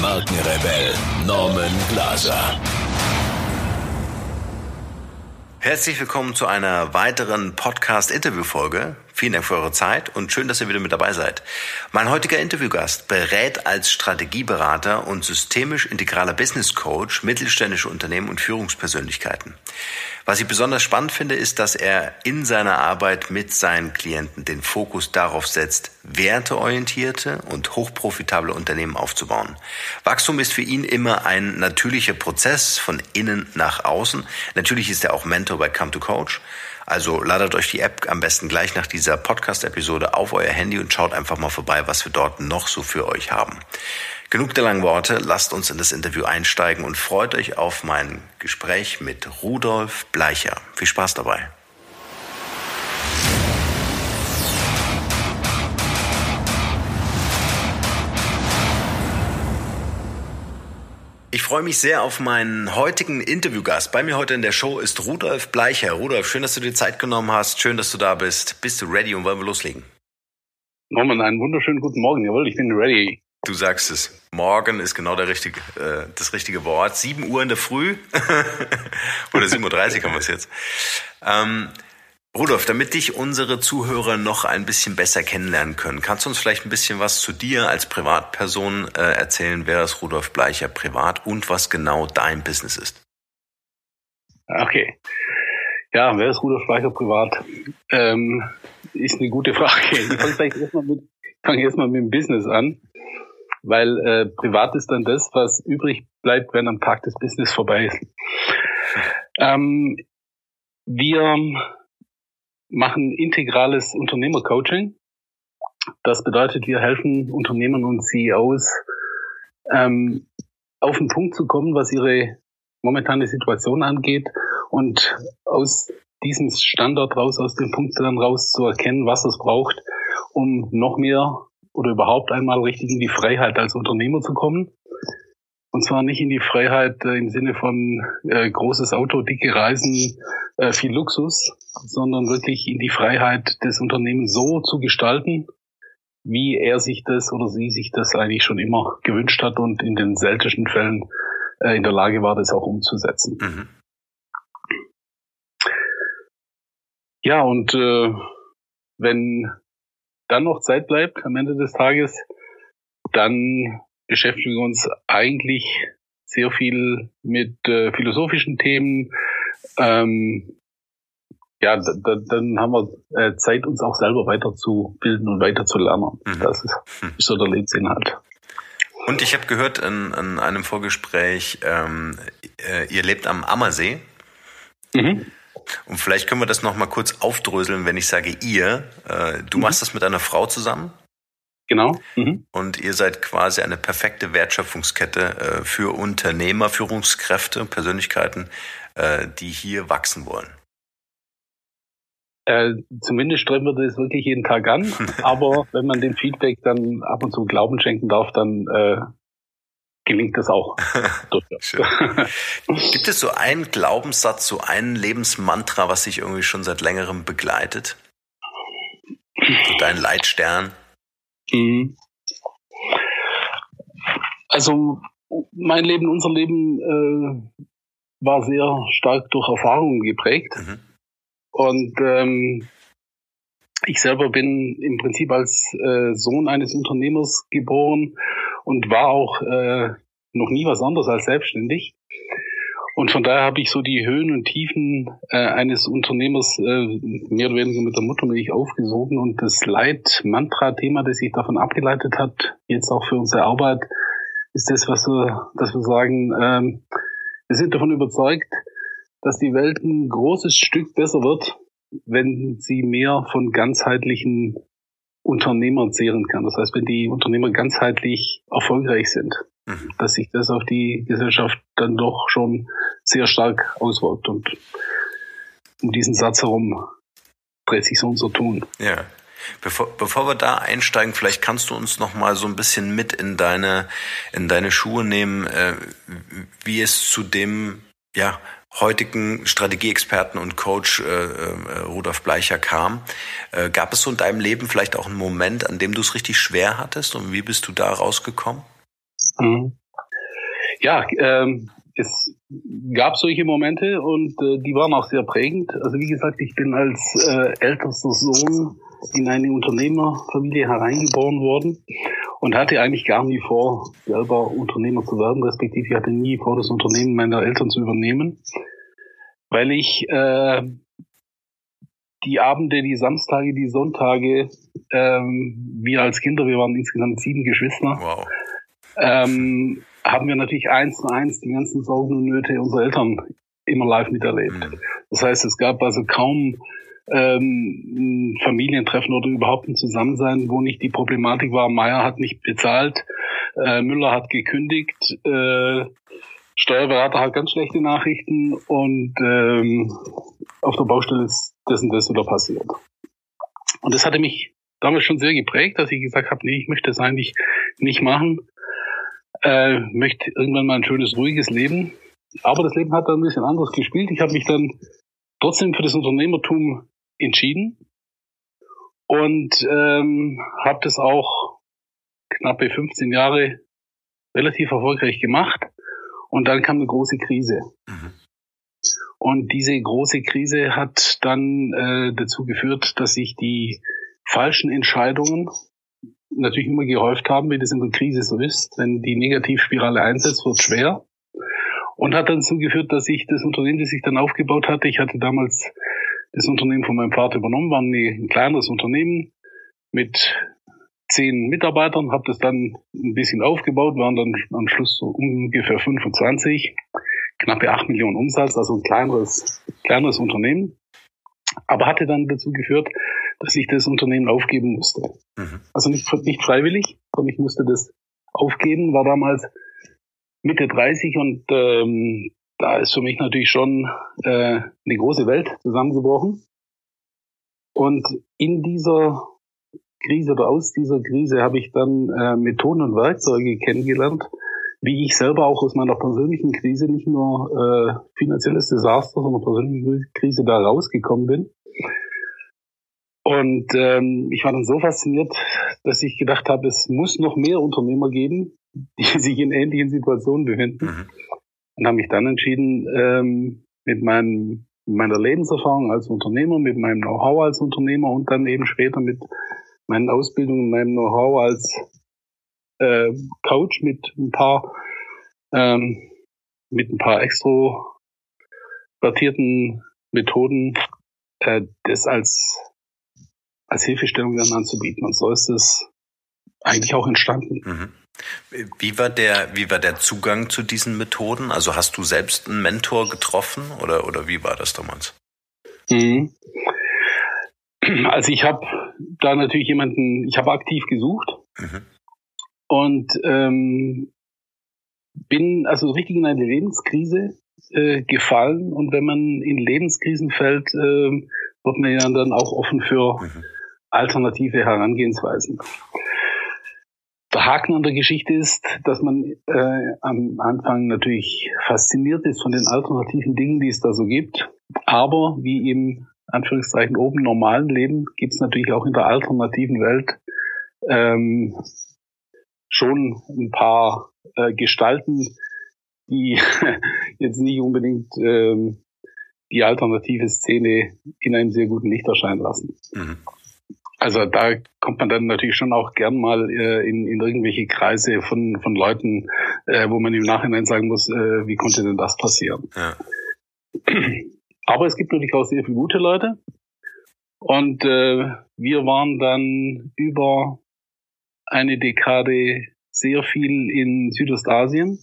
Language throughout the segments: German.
Markenrebell Norman Glaser. Herzlich willkommen zu einer weiteren Podcast-Interview-Folge. Vielen Dank für eure Zeit und schön, dass ihr wieder mit dabei seid. Mein heutiger Interviewgast berät als Strategieberater und systemisch integraler Business Coach mittelständische Unternehmen und Führungspersönlichkeiten. Was ich besonders spannend finde, ist, dass er in seiner Arbeit mit seinen Klienten den Fokus darauf setzt, werteorientierte und hochprofitable Unternehmen aufzubauen. Wachstum ist für ihn immer ein natürlicher Prozess von innen nach außen. Natürlich ist er auch Mentor bei Come to Coach. Also ladet euch die App am besten gleich nach dieser Podcast-Episode auf euer Handy und schaut einfach mal vorbei, was wir dort noch so für euch haben. Genug der langen Worte, lasst uns in das Interview einsteigen und freut euch auf mein Gespräch mit Rudolf Bleicher. Viel Spaß dabei. Ich freue mich sehr auf meinen heutigen Interviewgast. Bei mir heute in der Show ist Rudolf Bleicher. Rudolf, schön, dass du dir Zeit genommen hast. Schön, dass du da bist. Bist du ready und wollen wir loslegen? Norman, einen wunderschönen guten Morgen. Jawohl, ich bin ready. Du sagst es. Morgen ist genau der richtige, äh, das richtige Wort. 7 Uhr in der Früh. Oder 7.30 Uhr haben wir es jetzt. Ähm, Rudolf, damit dich unsere Zuhörer noch ein bisschen besser kennenlernen können, kannst du uns vielleicht ein bisschen was zu dir als Privatperson äh, erzählen? Wer ist Rudolf Bleicher privat und was genau dein Business ist? Okay. Ja, wer ist Rudolf Bleicher privat? Ähm, ist eine gute Frage. Ich fange erstmal mit, erst mit dem Business an weil äh, privat ist dann das, was übrig bleibt, wenn am Tag des Business vorbei ist. Ähm, wir machen integrales Unternehmercoaching. Das bedeutet, wir helfen Unternehmern und CEOs ähm, auf den Punkt zu kommen, was ihre momentane Situation angeht und aus diesem Standort raus, aus dem Punkt dann raus zu erkennen, was es braucht, um noch mehr oder überhaupt einmal richtig in die Freiheit als Unternehmer zu kommen. Und zwar nicht in die Freiheit äh, im Sinne von äh, großes Auto, dicke Reisen, äh, viel Luxus, sondern wirklich in die Freiheit des Unternehmens so zu gestalten, wie er sich das oder sie sich das eigentlich schon immer gewünscht hat und in den seltensten Fällen äh, in der Lage war, das auch umzusetzen. Mhm. Ja, und äh, wenn dann noch Zeit bleibt am Ende des Tages, dann beschäftigen wir uns eigentlich sehr viel mit äh, philosophischen Themen. Ähm, ja, da, dann haben wir äh, Zeit, uns auch selber weiterzubilden und weiterzulernen. Mhm. Das ist, hm. ist so der Lebensinhalt. Und ich habe gehört in, in, einem Vorgespräch, ähm, äh, ihr lebt am Ammersee. Mhm. Und vielleicht können wir das noch mal kurz aufdröseln, wenn ich sage ihr. Äh, du mhm. machst das mit einer Frau zusammen. Genau. Mhm. Und ihr seid quasi eine perfekte Wertschöpfungskette äh, für Unternehmer, Führungskräfte, Persönlichkeiten, äh, die hier wachsen wollen. Äh, zumindest streben wir das wirklich jeden Tag an. Aber wenn man dem Feedback dann ab und zu Glauben schenken darf, dann äh, gelingt das auch. Gibt es so einen Glaubenssatz, so einen Lebensmantra, was sich irgendwie schon seit längerem begleitet? So dein Leitstern? Mhm. Also mein Leben, unser Leben äh, war sehr stark durch Erfahrungen geprägt. Mhm. Und ähm, ich selber bin im Prinzip als äh, Sohn eines Unternehmers geboren und war auch äh, noch nie was anderes als selbstständig. Und von daher habe ich so die Höhen und Tiefen äh, eines Unternehmers äh, mehr oder weniger mit der Muttermilch aufgesogen und das Leitmantra-Thema, das sich davon abgeleitet hat, jetzt auch für unsere Arbeit, ist das, was wir, dass wir sagen, ähm, wir sind davon überzeugt, dass die Welt ein großes Stück besser wird, wenn sie mehr von ganzheitlichen Unternehmern zehren kann. Das heißt, wenn die Unternehmer ganzheitlich erfolgreich sind. Mhm. dass sich das auf die Gesellschaft dann doch schon sehr stark auswirkt. Und um diesen Satz herum dreht sich so unser Tun. Ja. Bevor, bevor wir da einsteigen, vielleicht kannst du uns noch mal so ein bisschen mit in deine in deine Schuhe nehmen, äh, wie es zu dem ja heutigen Strategieexperten und Coach äh, äh, Rudolf Bleicher kam. Äh, gab es so in deinem Leben vielleicht auch einen Moment, an dem du es richtig schwer hattest und wie bist du da rausgekommen? Mhm. Ja, ähm, es gab solche Momente und äh, die waren auch sehr prägend. Also wie gesagt, ich bin als äh, ältester Sohn in eine Unternehmerfamilie hereingeboren worden und hatte eigentlich gar nie vor, selber Unternehmer zu werden, respektive ich hatte nie vor, das Unternehmen meiner Eltern zu übernehmen, weil ich äh, die Abende, die Samstage, die Sonntage, ähm, wir als Kinder, wir waren insgesamt sieben Geschwister, wow. Ähm, haben wir natürlich eins zu eins die ganzen Sorgen und Nöte unserer Eltern immer live miterlebt. Mhm. Das heißt, es gab also kaum ähm, Familientreffen oder überhaupt ein Zusammensein, wo nicht die Problematik war, Meier hat nicht bezahlt, äh, Müller hat gekündigt, äh, Steuerberater hat ganz schlechte Nachrichten und ähm, auf der Baustelle ist das und das wieder passiert. Und das hatte mich damals schon sehr geprägt, dass ich gesagt habe, nee, ich möchte das eigentlich nicht machen, äh, möchte irgendwann mal ein schönes, ruhiges Leben. Aber das Leben hat dann ein bisschen anders gespielt. Ich habe mich dann trotzdem für das Unternehmertum entschieden und ähm, habe das auch knappe 15 Jahre relativ erfolgreich gemacht. Und dann kam eine große Krise. Mhm. Und diese große Krise hat dann äh, dazu geführt, dass sich die falschen Entscheidungen natürlich immer gehäuft haben, wie das in der Krise so ist. Wenn die Negativspirale einsetzt, wird schwer. Und hat dann dazu geführt, dass ich das Unternehmen, das ich dann aufgebaut hatte, ich hatte damals das Unternehmen von meinem Vater übernommen, war ein kleineres Unternehmen mit zehn Mitarbeitern, habe das dann ein bisschen aufgebaut, waren dann am Schluss so ungefähr 25, knappe acht Millionen Umsatz, also ein kleineres, kleineres Unternehmen. Aber hatte dann dazu geführt, dass ich das Unternehmen aufgeben musste. Mhm. Also nicht, nicht freiwillig, sondern ich musste das aufgeben, war damals Mitte 30 und ähm, da ist für mich natürlich schon äh, eine große Welt zusammengebrochen. Und in dieser Krise oder aus dieser Krise habe ich dann äh, Methoden und Werkzeuge kennengelernt, wie ich selber auch aus meiner persönlichen Krise, nicht nur äh, finanzielles Desaster, sondern persönliche Krise da rausgekommen bin. Und ähm, ich war dann so fasziniert, dass ich gedacht habe, es muss noch mehr Unternehmer geben, die sich in ähnlichen Situationen befinden. Mhm und habe mich dann entschieden, ähm, mit meinem, meiner Lebenserfahrung als Unternehmer, mit meinem Know-how als Unternehmer und dann eben später mit meinen Ausbildungen, meinem Know-how als äh, Coach mit ein paar ähm, mit ein paar extrovertierten Methoden äh, das als als Hilfestellung dann anzubieten. Und so ist es eigentlich auch entstanden. Mhm. Wie war der, wie war der Zugang zu diesen Methoden? Also hast du selbst einen Mentor getroffen oder, oder wie war das damals? Mhm. Also ich habe da natürlich jemanden, ich habe aktiv gesucht mhm. und ähm, bin also richtig in eine Lebenskrise äh, gefallen und wenn man in Lebenskrisen fällt, äh, wird man ja dann auch offen für mhm. Alternative Herangehensweisen. Der Haken an der Geschichte ist, dass man äh, am Anfang natürlich fasziniert ist von den alternativen Dingen, die es da so gibt. Aber wie im Anführungszeichen oben normalen Leben gibt es natürlich auch in der alternativen Welt ähm, schon ein paar äh, Gestalten, die jetzt nicht unbedingt ähm, die alternative Szene in einem sehr guten Licht erscheinen lassen. Mhm. Also da kommt man dann natürlich schon auch gern mal äh, in, in irgendwelche Kreise von, von Leuten, äh, wo man im Nachhinein sagen muss, äh, wie konnte denn das passieren? Ja. Aber es gibt natürlich auch sehr viele gute Leute. Und äh, wir waren dann über eine Dekade sehr viel in Südostasien,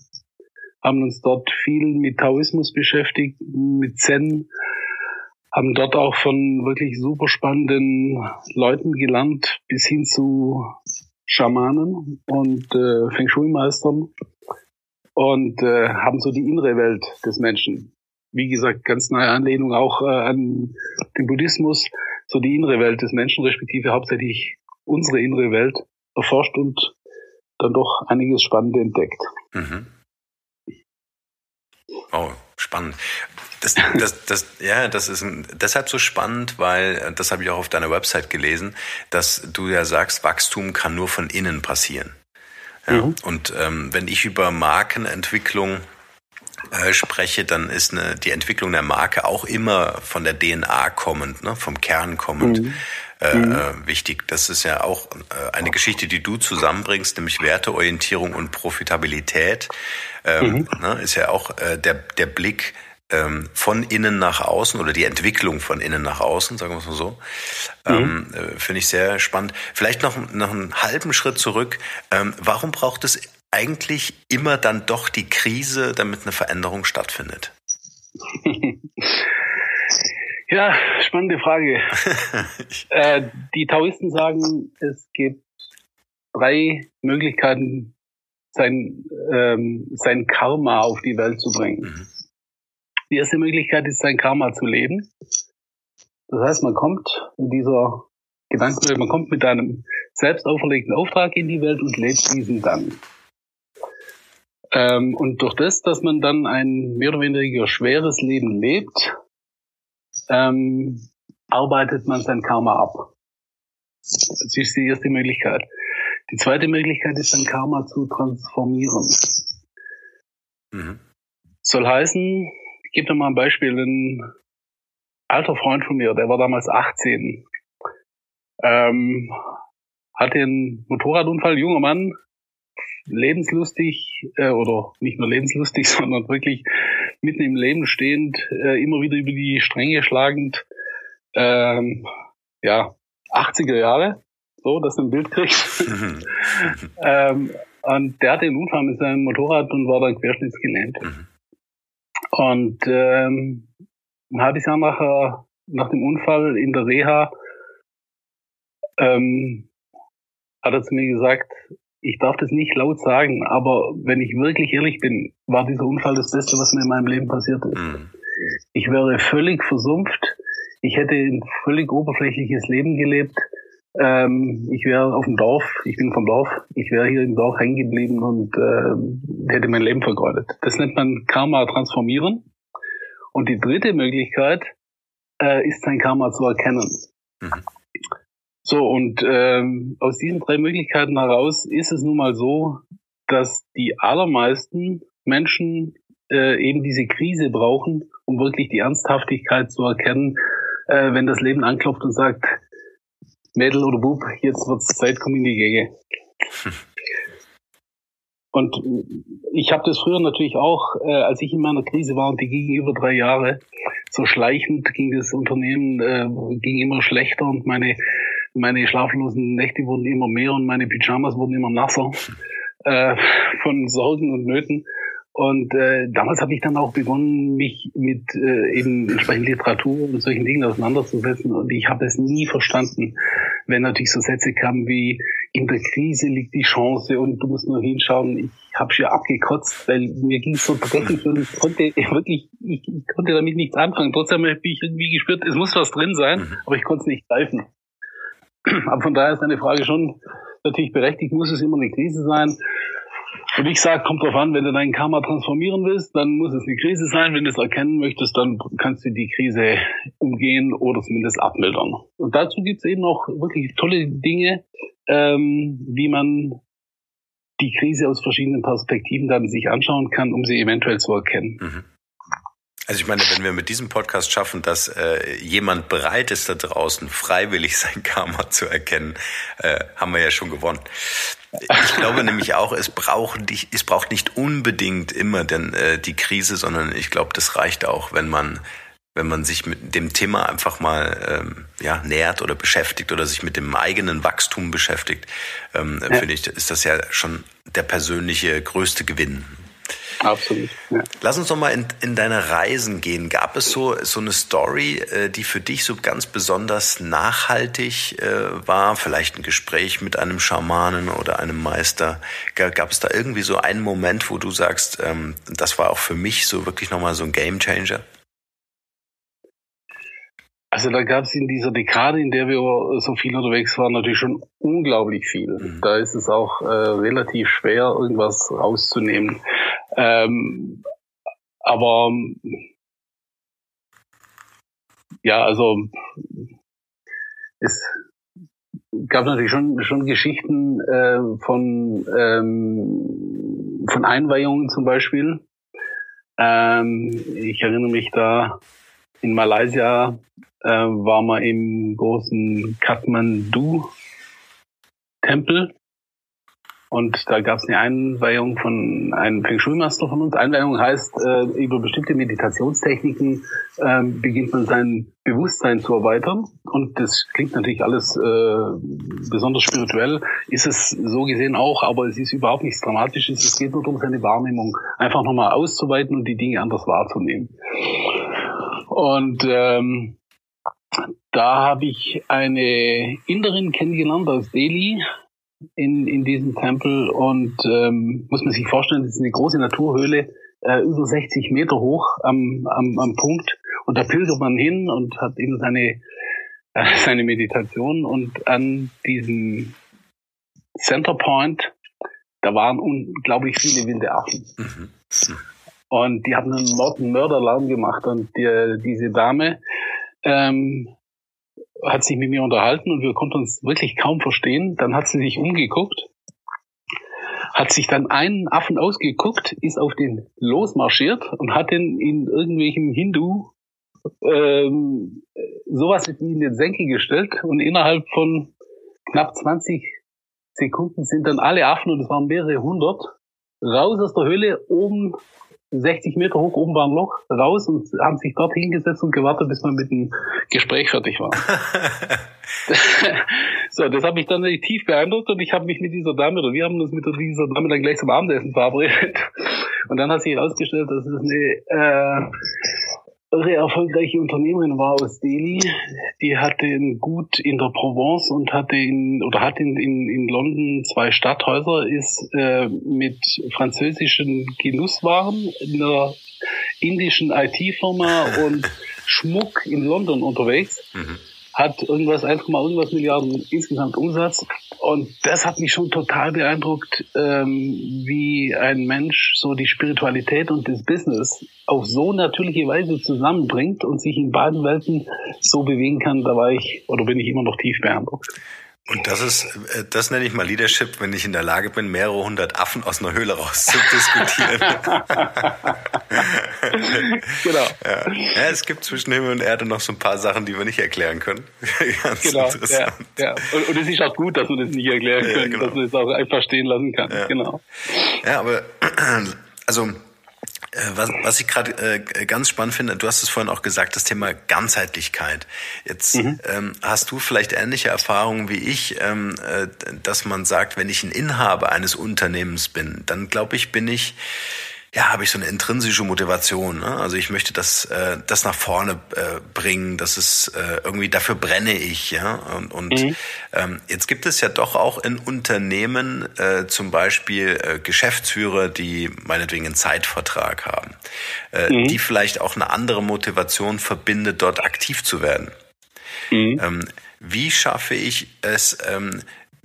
haben uns dort viel mit Taoismus beschäftigt, mit Zen, haben dort auch von wirklich super spannenden Leuten gelernt, bis hin zu Schamanen und äh, Feng Shui-Meistern und äh, haben so die innere Welt des Menschen. Wie gesagt, ganz nahe Anlehnung auch äh, an den Buddhismus, so die innere Welt des Menschen, respektive hauptsächlich unsere innere Welt erforscht und dann doch einiges Spannende entdeckt. Mhm. Oh, spannend. Das, das, das, ja, das ist ein, deshalb so spannend, weil das habe ich auch auf deiner Website gelesen, dass du ja sagst, Wachstum kann nur von innen passieren. Ja, mhm. Und ähm, wenn ich über Markenentwicklung äh, spreche, dann ist eine, die Entwicklung der Marke auch immer von der DNA kommend, ne, vom Kern kommend. Mhm. Äh, mhm. Äh, wichtig. Das ist ja auch äh, eine Geschichte, die du zusammenbringst, nämlich Werteorientierung und Profitabilität. Ähm, mhm. ne, ist ja auch äh, der, der Blick ähm, von innen nach außen oder die Entwicklung von innen nach außen, sagen wir es mal so. Ähm, mhm. äh, Finde ich sehr spannend. Vielleicht noch, noch einen halben Schritt zurück. Ähm, warum braucht es eigentlich immer dann doch die Krise, damit eine Veränderung stattfindet? ja, spannende Frage. äh, die Taoisten sagen, es gibt drei Möglichkeiten, sein, ähm, sein Karma auf die Welt zu bringen. Mhm. Die erste Möglichkeit ist, sein Karma zu leben. Das heißt, man kommt in dieser Gedankenwelt, man kommt mit einem selbst auferlegten Auftrag in die Welt und lebt diesen dann. Ähm, und durch das, dass man dann ein mehr oder weniger schweres Leben lebt, ähm, arbeitet man sein Karma ab. Das ist die erste Möglichkeit. Die zweite Möglichkeit ist, sein Karma zu transformieren. Mhm. Soll heißen, ich gebe dir mal ein Beispiel. Ein alter Freund von mir, der war damals 18, ähm, hatte einen Motorradunfall, junger Mann, lebenslustig äh, oder nicht nur lebenslustig, sondern wirklich mitten im Leben stehend, äh, immer wieder über die Stränge schlagend, ähm, ja, 80er Jahre, so, dass du ein Bild kriegst. ähm, und der hatte einen Unfall mit seinem Motorrad und war dann querschnittsgelähmt. Und ähm, ein halbes Jahr nach, nach dem Unfall in der Reha ähm, hat er zu mir gesagt, ich darf das nicht laut sagen, aber wenn ich wirklich ehrlich bin, war dieser Unfall das Beste, was mir in meinem Leben passiert ist. Mhm. Ich wäre völlig versumpft. Ich hätte ein völlig oberflächliches Leben gelebt. Ähm, ich wäre auf dem Dorf, ich bin vom Dorf, ich wäre hier im Dorf hängen geblieben und äh, hätte mein Leben vergeudet. Das nennt man Karma transformieren. Und die dritte Möglichkeit äh, ist sein Karma zu erkennen. Mhm. So, und ähm, aus diesen drei Möglichkeiten heraus ist es nun mal so, dass die allermeisten Menschen äh, eben diese Krise brauchen, um wirklich die Ernsthaftigkeit zu erkennen, äh, wenn das Leben anklopft und sagt, Mädel oder Bub, jetzt wird's Zeit, komm in die Gege. Und ich habe das früher natürlich auch, äh, als ich in meiner Krise war und die ging über drei Jahre, so schleichend ging das Unternehmen, äh, ging immer schlechter und meine, meine schlaflosen Nächte wurden immer mehr und meine Pyjamas wurden immer nasser äh, von Sorgen und Nöten. Und äh, damals habe ich dann auch begonnen, mich mit äh, eben entsprechend Literatur und solchen Dingen auseinanderzusetzen. Und ich habe es nie verstanden, wenn natürlich so Sätze kamen wie, in der Krise liegt die Chance und du musst nur hinschauen. Ich habe schon abgekotzt, weil mir ging es so dreckig und ich konnte wirklich, ich, ich konnte damit nichts anfangen. Trotzdem habe ich irgendwie gespürt, es muss was drin sein, mhm. aber ich konnte es nicht greifen. Aber von daher ist deine Frage schon natürlich berechtigt, muss es immer eine Krise sein. Und ich sage, kommt drauf an, wenn du dein Karma transformieren willst, dann muss es eine Krise sein. Wenn du es erkennen möchtest, dann kannst du die Krise umgehen oder zumindest abmildern. Und dazu gibt es eben noch wirklich tolle Dinge, ähm, wie man die Krise aus verschiedenen Perspektiven dann sich anschauen kann, um sie eventuell zu erkennen. Mhm. Also ich meine, wenn wir mit diesem Podcast schaffen, dass äh, jemand bereit ist da draußen, freiwillig sein Karma zu erkennen, äh, haben wir ja schon gewonnen. Ich glaube nämlich auch, es braucht nicht, es braucht nicht unbedingt immer denn, äh, die Krise, sondern ich glaube, das reicht auch, wenn man wenn man sich mit dem Thema einfach mal ähm, ja, nähert oder beschäftigt oder sich mit dem eigenen Wachstum beschäftigt, ähm, ja. finde ich, ist das ja schon der persönliche größte Gewinn. Absolut. Ja. Lass uns doch mal in, in deine Reisen gehen. Gab es so, so eine Story, äh, die für dich so ganz besonders nachhaltig äh, war? Vielleicht ein Gespräch mit einem Schamanen oder einem Meister. Gab es da irgendwie so einen Moment, wo du sagst, ähm, das war auch für mich so wirklich nochmal so ein Game Changer? Also da gab es in dieser Dekade, in der wir so viel unterwegs waren, natürlich schon unglaublich viel. Mhm. Da ist es auch äh, relativ schwer, irgendwas rauszunehmen. Ähm, aber ja, also es gab natürlich schon, schon Geschichten äh, von, ähm, von Einweihungen zum Beispiel. Ähm, ich erinnere mich da in Malaysia äh, war man im großen Kathmandu-Tempel. Und da gab es eine Einweihung von einem Feng Shui-Master von uns. Einweihung heißt, äh, über bestimmte Meditationstechniken äh, beginnt man sein Bewusstsein zu erweitern. Und das klingt natürlich alles äh, besonders spirituell, ist es so gesehen auch, aber es ist überhaupt nichts Dramatisches. Es geht nur darum, seine Wahrnehmung einfach nochmal auszuweiten und die Dinge anders wahrzunehmen. Und ähm, da habe ich eine Inderin kennengelernt aus Delhi in, in diesem Tempel und ähm, muss man sich vorstellen, das ist eine große Naturhöhle, äh, über 60 Meter hoch am, am, am Punkt und da pilgert man hin und hat eben seine, äh, seine Meditation und an diesem Center Point, da waren unglaublich viele wilde Affen. Mhm. Und die haben einen Mord- Mörderlärm gemacht und die, diese Dame ähm, hat sich mit mir unterhalten und wir konnten uns wirklich kaum verstehen. Dann hat sie sich umgeguckt, hat sich dann einen Affen ausgeguckt, ist auf den losmarschiert und hat den in irgendwelchen Hindu ähm, sowas in den Senke gestellt und innerhalb von knapp 20 Sekunden sind dann alle Affen, und es waren mehrere hundert, raus aus der Höhle, oben 60 Meter hoch, oben war ein Loch, raus und haben sich dort hingesetzt und gewartet, bis man mit dem Gespräch fertig war. so, das hat mich dann tief beeindruckt und ich habe mich mit dieser Dame, oder wir haben uns mit dieser Dame dann gleich zum Abendessen verabredet. Und dann hat sich herausgestellt, dass es eine äh, irre erfolgreiche Unternehmerin war aus Delhi. Die hatte ein Gut in der Provence und hatte in oder hat in, in, in London zwei Stadthäuser, ist äh, mit französischen Genusswaren, einer indischen IT-Firma und Schmuck in London unterwegs. Mhm hat irgendwas 1, irgendwas Milliarden insgesamt Umsatz. Und das hat mich schon total beeindruckt, ähm, wie ein Mensch so die Spiritualität und das Business auf so natürliche Weise zusammenbringt und sich in beiden Welten so bewegen kann. Da war ich oder bin ich immer noch tief beeindruckt. Und das ist, äh, das nenne ich mal Leadership, wenn ich in der Lage bin, mehrere hundert Affen aus einer Höhle rauszudiskutieren. genau. Ja. ja. es gibt zwischen Himmel und Erde noch so ein paar Sachen, die wir nicht erklären können. Ganz genau. Ja, ja. Und, und, es ist auch gut, dass wir das nicht erklären können, ja, genau. dass man es auch einfach stehen lassen kann. Ja. Genau. Ja, aber also was, was ich gerade äh, ganz spannend finde, du hast es vorhin auch gesagt, das Thema Ganzheitlichkeit. Jetzt mhm. ähm, hast du vielleicht ähnliche Erfahrungen wie ich, ähm, äh, dass man sagt, wenn ich ein Inhaber eines Unternehmens bin, dann glaube ich, bin ich ja, habe ich so eine intrinsische Motivation. Ne? Also ich möchte das, äh, das nach vorne äh, bringen, das ist äh, irgendwie dafür brenne ich, ja. Und, und mhm. ähm, jetzt gibt es ja doch auch in Unternehmen äh, zum Beispiel äh, Geschäftsführer, die meinetwegen einen Zeitvertrag haben, äh, mhm. die vielleicht auch eine andere Motivation verbindet, dort aktiv zu werden. Mhm. Ähm, wie schaffe ich es, ähm,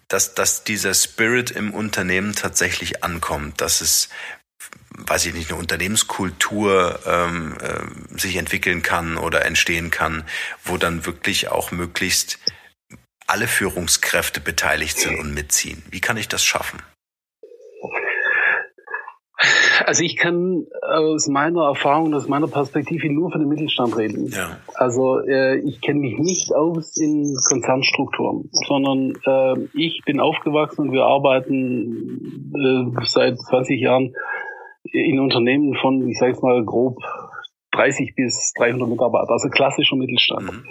dass, dass dieser Spirit im Unternehmen tatsächlich ankommt, dass es weiß ich nicht, eine Unternehmenskultur ähm, äh, sich entwickeln kann oder entstehen kann, wo dann wirklich auch möglichst alle Führungskräfte beteiligt sind und mitziehen. Wie kann ich das schaffen? Also ich kann aus meiner Erfahrung, aus meiner Perspektive nur für den Mittelstand reden. Ja. Also äh, ich kenne mich nicht aus in Konzernstrukturen, sondern äh, ich bin aufgewachsen und wir arbeiten äh, seit 20 Jahren in Unternehmen von, ich sage jetzt mal grob 30 bis 300 Mitarbeiter, also klassischer Mittelstand. Mhm.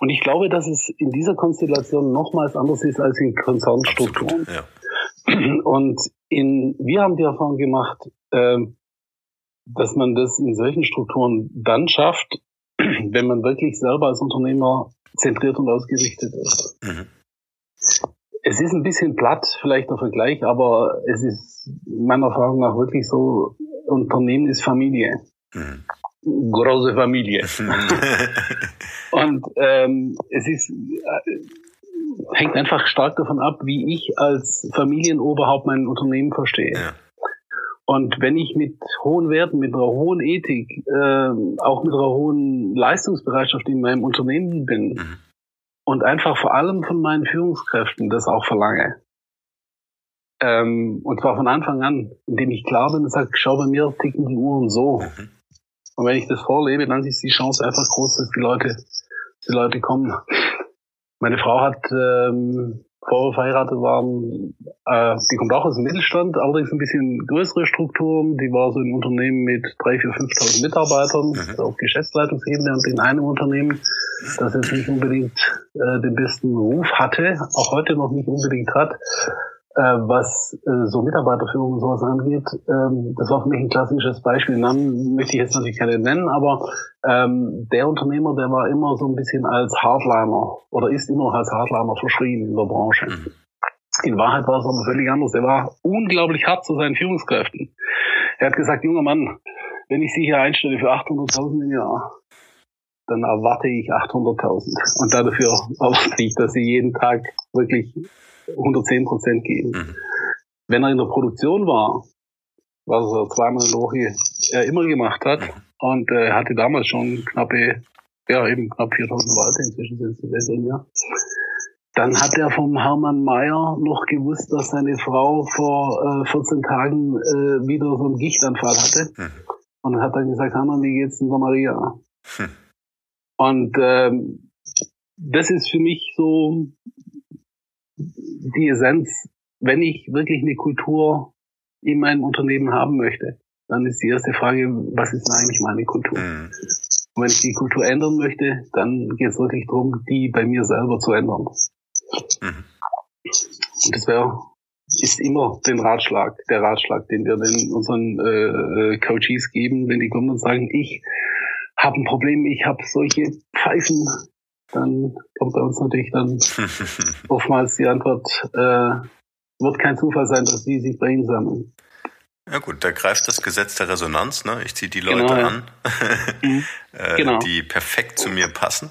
Und ich glaube, dass es in dieser Konstellation nochmals anders ist als in Konzernstrukturen. Ja. Und in, wir haben die Erfahrung gemacht, äh, dass man das in solchen Strukturen dann schafft, wenn man wirklich selber als Unternehmer zentriert und ausgerichtet ist. Mhm. Es ist ein bisschen platt, vielleicht der Vergleich, aber es ist meiner Erfahrung nach wirklich so, Unternehmen ist Familie. Mhm. Große Familie. und ähm, es ist äh, hängt einfach stark davon ab, wie ich als Familienoberhaupt mein Unternehmen verstehe. Ja. Und wenn ich mit hohen Werten, mit einer hohen Ethik, äh, auch mit einer hohen Leistungsbereitschaft in meinem Unternehmen bin mhm. Und einfach vor allem von meinen Führungskräften das auch verlange, ähm, und zwar von Anfang an, indem ich klar bin und sage, schau, bei mir ticken die Uhren so. Mhm. Und wenn ich das vorlebe, dann ist die Chance einfach groß, dass die Leute, die Leute kommen. Meine Frau hat ähm, vor wir verheiratet waren, äh, die kommt auch aus dem Mittelstand, allerdings ein bisschen größere Strukturen. Die war so ein Unternehmen mit 3.000, 4.000, 5.000 Mitarbeitern mhm. auf Geschäftsleitungsebene und in einem Unternehmen, das jetzt nicht unbedingt äh, den besten Ruf hatte, auch heute noch nicht unbedingt hat, was äh, so Mitarbeiterführung und sowas angeht, ähm, das war für mich ein klassisches Beispiel. Namen möchte ich jetzt natürlich keine nennen, aber ähm, der Unternehmer, der war immer so ein bisschen als Hardliner oder ist immer noch als Hardliner verschrien in der Branche. Mhm. In Wahrheit war es aber völlig anders. Er war unglaublich hart zu seinen Führungskräften. Er hat gesagt, junger Mann, wenn ich Sie hier einstelle für 800.000 im Jahr, dann erwarte ich 800.000. Und dafür erwarte ich, dass Sie jeden Tag wirklich 110 Prozent geben. Mhm. Wenn er in der Produktion war, was er zweimal in der Woche er immer gemacht hat, mhm. und äh, hatte damals schon knappe, ja eben knapp 4000 Leute, inzwischen sind es besser, ja. Dann hat er vom Hermann Mayer noch gewusst, dass seine Frau vor äh, 14 Tagen äh, wieder so einen Gichtanfall hatte. Mhm. Und hat dann gesagt, Hermann, wie geht's denn der Maria? Mhm. Und ähm, das ist für mich so die Essenz, wenn ich wirklich eine Kultur in meinem Unternehmen haben möchte, dann ist die erste Frage, was ist eigentlich meine Kultur? Mhm. Und wenn ich die Kultur ändern möchte, dann geht es wirklich darum, die bei mir selber zu ändern. Mhm. Und das wäre ist immer den Ratschlag, der Ratschlag, den wir den unseren äh, äh, Coaches geben, wenn die kommen und sagen, ich habe ein Problem, ich habe solche Pfeifen dann kommt bei uns natürlich dann oftmals die Antwort, äh, wird kein Zufall sein, dass die sich bei Ihnen sammeln. Ja gut, da greift das Gesetz der Resonanz. Ne? Ich ziehe die Leute genau, an, mhm. äh, genau. die perfekt zu mir passen.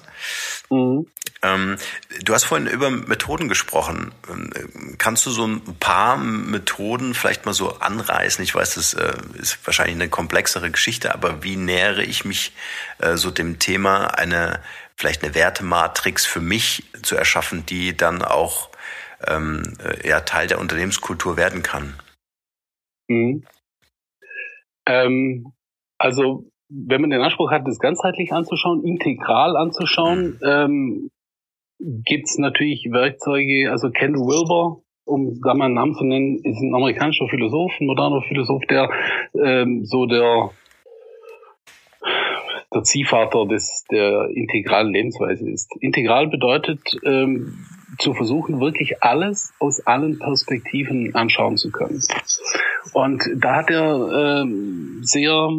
Mhm. Ähm, du hast vorhin über Methoden gesprochen. Ähm, kannst du so ein paar Methoden vielleicht mal so anreißen? Ich weiß, das äh, ist wahrscheinlich eine komplexere Geschichte, aber wie nähere ich mich äh, so dem Thema, eine vielleicht eine Wertematrix für mich zu erschaffen, die dann auch ähm, äh, ja, Teil der Unternehmenskultur werden kann? Mhm. Ähm, also wenn man den Anspruch hat, das ganzheitlich anzuschauen, integral anzuschauen, mhm. ähm, gibt es natürlich Werkzeuge, also Ken Wilber, um da mal einen Namen zu nennen, ist ein amerikanischer Philosoph, ein moderner Philosoph, der ähm, so der der Ziehvater des, der integralen Lebensweise ist. Integral bedeutet, ähm, zu versuchen, wirklich alles aus allen Perspektiven anschauen zu können. Und da hat er ähm, sehr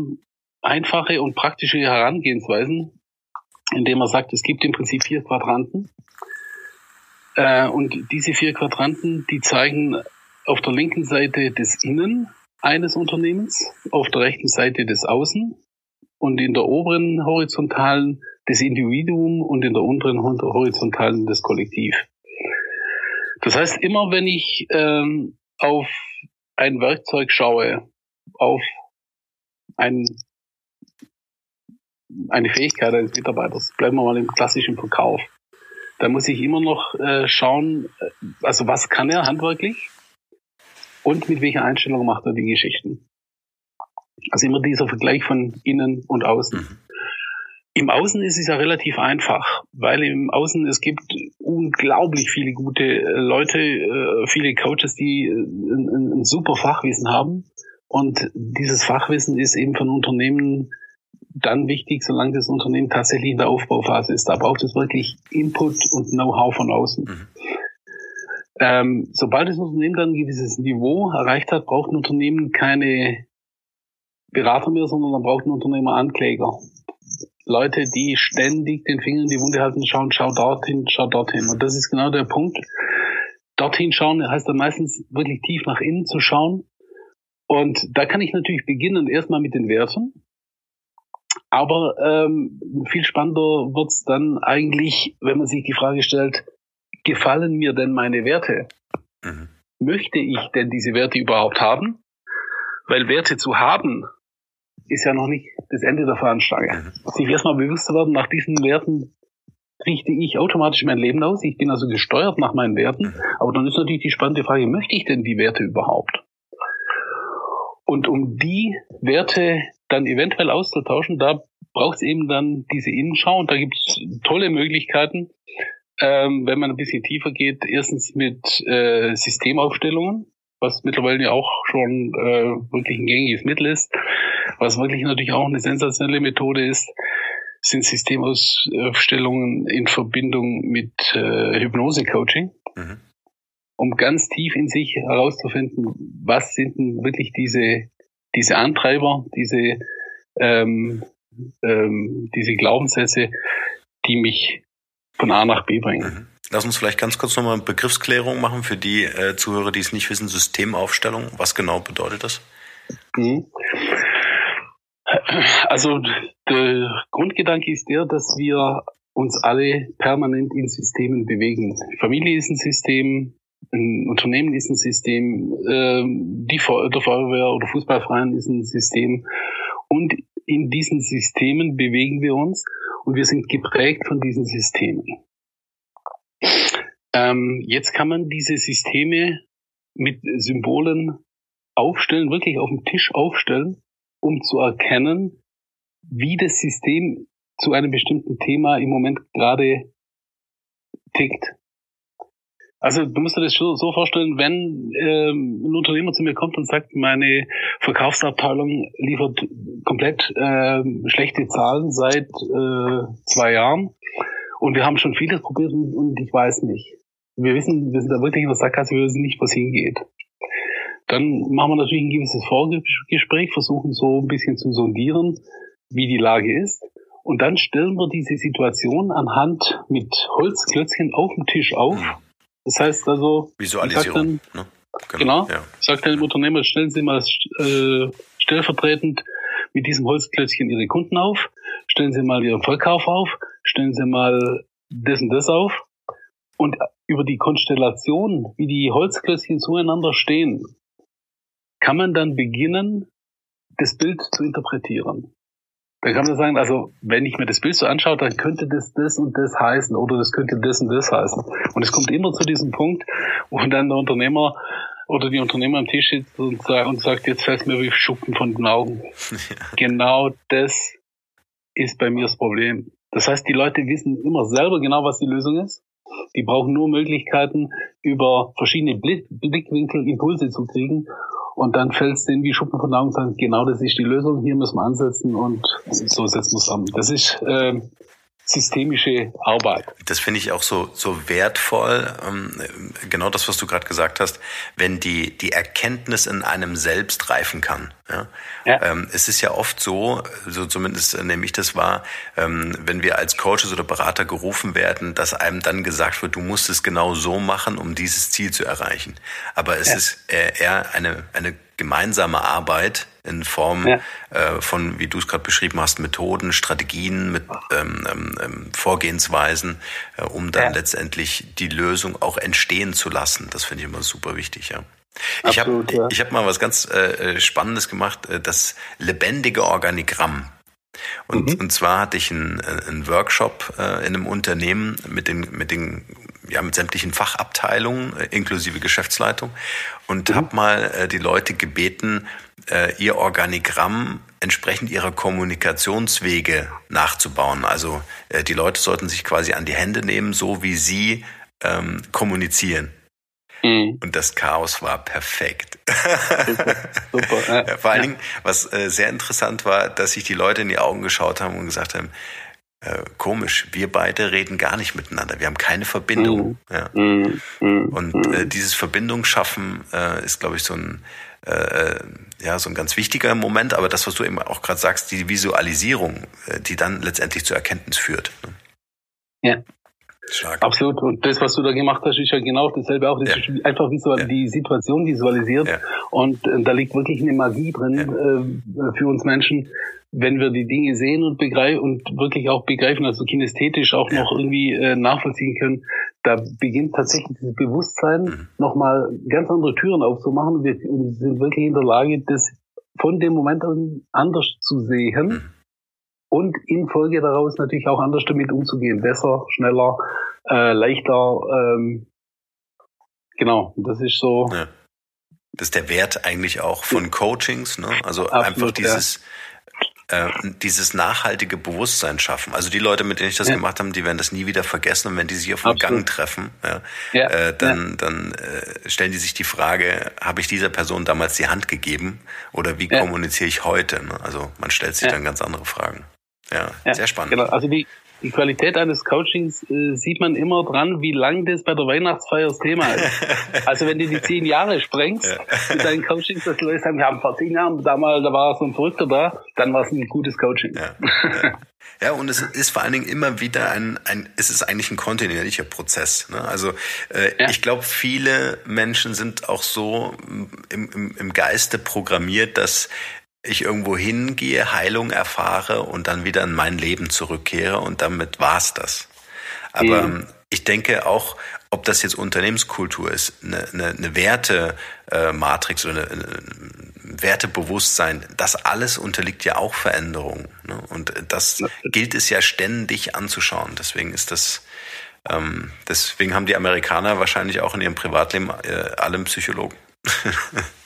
einfache und praktische Herangehensweisen, indem er sagt, es gibt im Prinzip vier Quadranten. Äh, und diese vier Quadranten, die zeigen auf der linken Seite des Innen eines Unternehmens, auf der rechten Seite des Außen und in der oberen horizontalen das Individuum und in der unteren horizontalen das Kollektiv. Das heißt, immer wenn ich ähm, auf ein Werkzeug schaue, auf ein, eine Fähigkeit eines Mitarbeiters, bleiben wir mal im klassischen Verkauf, da muss ich immer noch äh, schauen, äh, also was kann er handwerklich und mit welcher Einstellung macht er die Geschichten. Also immer dieser Vergleich von innen und außen. Mhm. Im Außen ist es ja relativ einfach, weil im Außen es gibt unglaublich viele gute äh, Leute, äh, viele Coaches, die äh, ein, ein super Fachwissen haben. Und dieses Fachwissen ist eben von Unternehmen dann wichtig, solange das Unternehmen tatsächlich in der Aufbauphase ist. Da braucht es wirklich Input und Know-how von außen. Mhm. Ähm, sobald das Unternehmen dann ein gewisses Niveau erreicht hat, braucht ein Unternehmen keine Berater mehr, sondern dann braucht ein Unternehmer Ankläger. Leute, die ständig den Finger in die Wunde halten, schauen, schau dorthin, schau dorthin. Und das ist genau der Punkt. Dorthin schauen heißt dann meistens wirklich tief nach innen zu schauen. Und da kann ich natürlich beginnen, erstmal mit den Werten. Aber ähm, viel spannender wird's dann eigentlich, wenn man sich die Frage stellt, gefallen mir denn meine Werte? Mhm. Möchte ich denn diese Werte überhaupt haben? Weil Werte zu haben, ist ja noch nicht das Ende der Fahnenstange. Mhm. Sich erstmal bewusst zu werden, nach diesen Werten richte ich automatisch mein Leben aus. Ich bin also gesteuert nach meinen Werten. Mhm. Aber dann ist natürlich die spannende Frage, möchte ich denn die Werte überhaupt? Und um die Werte dann eventuell auszutauschen, da braucht es eben dann diese Innenschau und da gibt es tolle Möglichkeiten, ähm, wenn man ein bisschen tiefer geht. Erstens mit äh, Systemaufstellungen, was mittlerweile ja auch schon äh, wirklich ein gängiges Mittel ist. Was wirklich natürlich auch eine sensationelle Methode ist, sind Systemausstellungen in Verbindung mit äh, Hypnose-Coaching, mhm. um ganz tief in sich herauszufinden, was sind denn wirklich diese, diese Antreiber, diese, ähm, ähm, diese Glaubenssätze, die mich von A nach B bringen. Mhm. Lass uns vielleicht ganz kurz nochmal eine Begriffsklärung machen für die äh, Zuhörer, die es nicht wissen. Systemaufstellung, was genau bedeutet das? Mhm. Also der Grundgedanke ist der, dass wir uns alle permanent in Systemen bewegen. Familie ist ein System, ein Unternehmen ist ein System, ähm, die der Feuerwehr oder Fußballverein ist ein System. Und in diesen Systemen bewegen wir uns und wir sind geprägt von diesen Systemen. Ähm, jetzt kann man diese Systeme mit Symbolen aufstellen, wirklich auf dem Tisch aufstellen um zu erkennen, wie das System zu einem bestimmten Thema im Moment gerade tickt. Also du musst dir das so vorstellen, wenn ähm, ein Unternehmer zu mir kommt und sagt, meine Verkaufsabteilung liefert komplett äh, schlechte Zahlen seit äh, zwei Jahren und wir haben schon vieles probiert und, und ich weiß nicht. Wir wissen, wir sind da wirklich in der Sackgasse, wir wissen nicht, was hingeht. Dann machen wir natürlich ein gewisses Vorgespräch, versuchen so ein bisschen zu sondieren, wie die Lage ist. Und dann stellen wir diese Situation anhand mit Holzklötzchen auf dem Tisch auf. Das heißt also, Visualisierung. Dann, ne? Genau. genau ja. Sagt dann dem Unternehmer, stellen Sie mal äh, stellvertretend mit diesem Holzklötzchen Ihre Kunden auf, stellen Sie mal Ihren Verkauf auf, stellen Sie mal das und das auf. Und über die Konstellation, wie die Holzklötzchen zueinander stehen, kann man dann beginnen, das Bild zu interpretieren. Da kann man sagen, also wenn ich mir das Bild so anschaue, dann könnte das das und das heißen oder das könnte das und das heißen. Und es kommt immer zu diesem Punkt, wo dann der Unternehmer oder die Unternehmer am Tisch sitzt und, sagt, jetzt fällt mir wie Schuppen von den Augen. Genau das ist bei mir das Problem. Das heißt, die Leute wissen immer selber genau, was die Lösung ist. Die brauchen nur Möglichkeiten, über verschiedene Blickwinkel Impulse zu kriegen und dann fällt es denen wie Schuppen von Augen und sagen, genau das ist die Lösung, hier müssen wir ansetzen und so setzen wir zusammen. Das ist äh, systemische Arbeit. Das finde ich auch so, so wertvoll, ähm, genau das, was du gerade gesagt hast, wenn die, die Erkenntnis in einem selbst reifen kann. Ja? ja. Ähm, es ist ja oft so, so zumindest nehme ich das wahr, ähm, wenn wir als Coaches oder Berater gerufen werden, dass einem dann gesagt wird, du musst es genau so machen, um dieses Ziel zu erreichen. Aber es ja. ist eher eine, eine gemeinsame Arbeit in Form ja. äh, von, wie du es gerade beschrieben hast, Methoden, Strategien, mit ähm, ähm, ähm, Vorgehensweisen, äh, um dann ja. letztendlich die Lösung auch entstehen zu lassen. Das finde ich immer super wichtig, ja. Ich habe ja. ich hab mal was ganz äh, äh Spannendes gemacht, äh, das lebendige Organigramm. Und, mhm. und zwar hatte ich einen, äh, einen Workshop in einem Unternehmen mit den, mit den ja, mit sämtlichen Fachabteilungen äh, inklusive Geschäftsleitung und mhm. habe mal äh, die Leute gebeten, äh, ihr Organigramm entsprechend ihrer Kommunikationswege nachzubauen. Also äh, die Leute sollten sich quasi an die Hände nehmen, so wie sie ähm, kommunizieren. Mhm. Und das Chaos war perfekt. Super, super. Ja, vor allen Dingen, was äh, sehr interessant war, dass sich die Leute in die Augen geschaut haben und gesagt haben, äh, komisch, wir beide reden gar nicht miteinander, wir haben keine Verbindung. Mhm. Ja. Mhm. mhm. Und äh, mhm. dieses Verbindung schaffen äh, ist, glaube ich, so ein äh, ja so ein ganz wichtiger Moment, aber das, was du eben auch gerade sagst, die Visualisierung, äh, die dann letztendlich zur Erkenntnis führt. Ne? Ja. Stark. Absolut. Und das, was du da gemacht hast, ist ja genau dasselbe auch. Das ja. ist einfach visual ja. die Situation visualisiert. Ja. Und äh, da liegt wirklich eine Magie drin äh, für uns Menschen, wenn wir die Dinge sehen und begreifen und wirklich auch begreifen, also kinästhetisch auch noch irgendwie äh, nachvollziehen können. Da beginnt tatsächlich das Bewusstsein, mhm. nochmal ganz andere Türen aufzumachen. Wir sind wirklich in der Lage, das von dem Moment an anders zu sehen. Mhm und in Folge daraus natürlich auch anders damit umzugehen. Besser, schneller, äh, leichter. Ähm, genau, das ist so. Ja. Das ist der Wert eigentlich auch von Coachings, ne? Also Absolut, einfach dieses, ja. Äh, dieses nachhaltige Bewusstsein schaffen. Also die Leute, mit denen ich das ja. gemacht habe, die werden das nie wieder vergessen und wenn die sich auf dem Gang treffen, ja, ja. Äh, dann, dann äh, stellen die sich die Frage, habe ich dieser Person damals die Hand gegeben oder wie kommuniziere ich heute? Ne? Also man stellt sich dann ganz andere Fragen. Ja, ja, sehr spannend. Genau. Also die, die Qualität eines Coachings äh, sieht man immer dran, wie lang das bei der Weihnachtsfeier das Thema ist. also wenn du die zehn Jahre sprengst ja. mit deinen Coachings, das Leute sagen, wir haben vor zehn Jahren damals, da war so ein Verrückter da, dann war es ein gutes Coaching. Ja. ja. Ja, und es ist vor allen Dingen immer wieder ein, ein es ist eigentlich ein kontinuierlicher Prozess. Ne? Also äh, ich glaube, viele Menschen sind auch so im, im, im Geiste programmiert, dass ich irgendwo hingehe, Heilung erfahre und dann wieder in mein Leben zurückkehre und damit war's das. Aber mhm. ich denke auch, ob das jetzt Unternehmenskultur ist, eine, eine, eine Werte-Matrix oder eine, ein Wertebewusstsein, das alles unterliegt ja auch Veränderungen. Ne? Und das gilt es ja ständig anzuschauen. Deswegen ist das, ähm, deswegen haben die Amerikaner wahrscheinlich auch in ihrem Privatleben äh, alle Psychologen.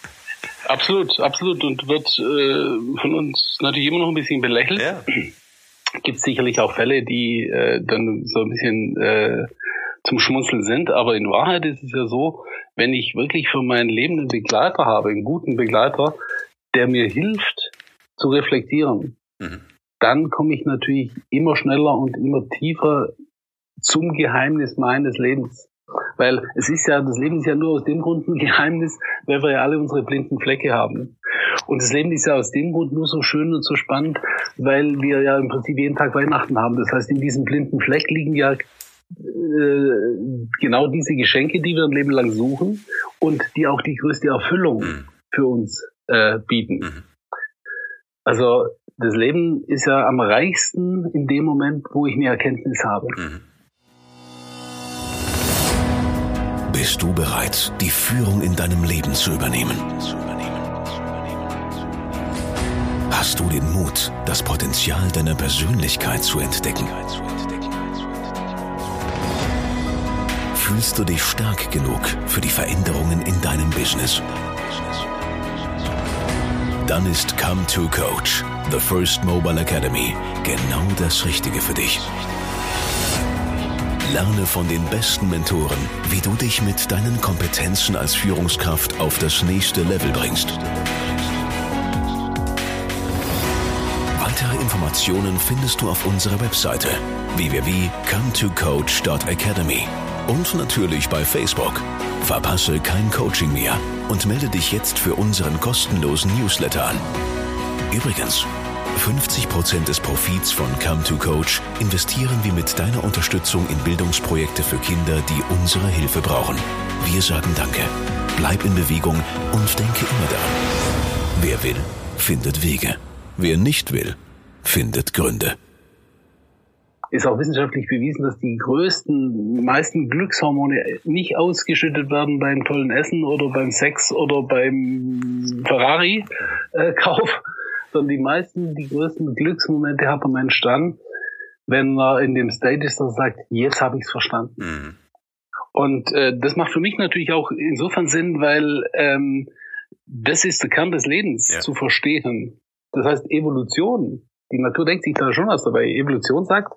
Absolut, absolut. Und wird äh, von uns natürlich immer noch ein bisschen belächelt. Ja. Gibt sicherlich auch Fälle, die äh, dann so ein bisschen äh, zum Schmunzeln sind. Aber in Wahrheit ist es ja so, wenn ich wirklich für mein Leben einen Begleiter habe, einen guten Begleiter, der mir hilft zu reflektieren, mhm. dann komme ich natürlich immer schneller und immer tiefer zum Geheimnis meines Lebens. Weil es ist ja, das Leben ist ja nur aus dem Grund ein Geheimnis, weil wir ja alle unsere blinden Flecke haben. Und das Leben ist ja aus dem Grund nur so schön und so spannend, weil wir ja im Prinzip jeden Tag Weihnachten haben. Das heißt, in diesem blinden Fleck liegen ja äh, genau diese Geschenke, die wir ein Leben lang suchen und die auch die größte Erfüllung mhm. für uns äh, bieten. Mhm. Also das Leben ist ja am reichsten in dem Moment, wo ich eine Erkenntnis habe. Bist du bereit, die Führung in deinem Leben zu übernehmen? Hast du den Mut, das Potenzial deiner Persönlichkeit zu entdecken? Fühlst du dich stark genug für die Veränderungen in deinem Business? Dann ist Come to Coach, The First Mobile Academy, genau das Richtige für dich. Lerne von den besten Mentoren, wie du dich mit deinen Kompetenzen als Führungskraft auf das nächste Level bringst. Weitere Informationen findest du auf unserer Webseite www.cometocoach.academy und natürlich bei Facebook. Verpasse kein Coaching mehr und melde dich jetzt für unseren kostenlosen Newsletter an. Übrigens, 50% des Profits von Come to Coach investieren wir mit deiner Unterstützung in Bildungsprojekte für Kinder, die unsere Hilfe brauchen. Wir sagen Danke, bleib in Bewegung und denke immer daran. Wer will, findet Wege. Wer nicht will, findet Gründe. Ist auch wissenschaftlich bewiesen, dass die größten, meisten Glückshormone nicht ausgeschüttet werden beim tollen Essen oder beim Sex oder beim Ferrari-Kauf, äh, sondern die meisten, die größten Glücksmomente hat der Mensch dann, wenn er in dem State ist, dass er sagt, jetzt habe ich es verstanden. Mhm. Und äh, das macht für mich natürlich auch insofern Sinn, weil ähm, das ist der Kern des Lebens, ja. zu verstehen. Das heißt, Evolution, die Natur denkt sich da schon was dabei. Evolution sagt,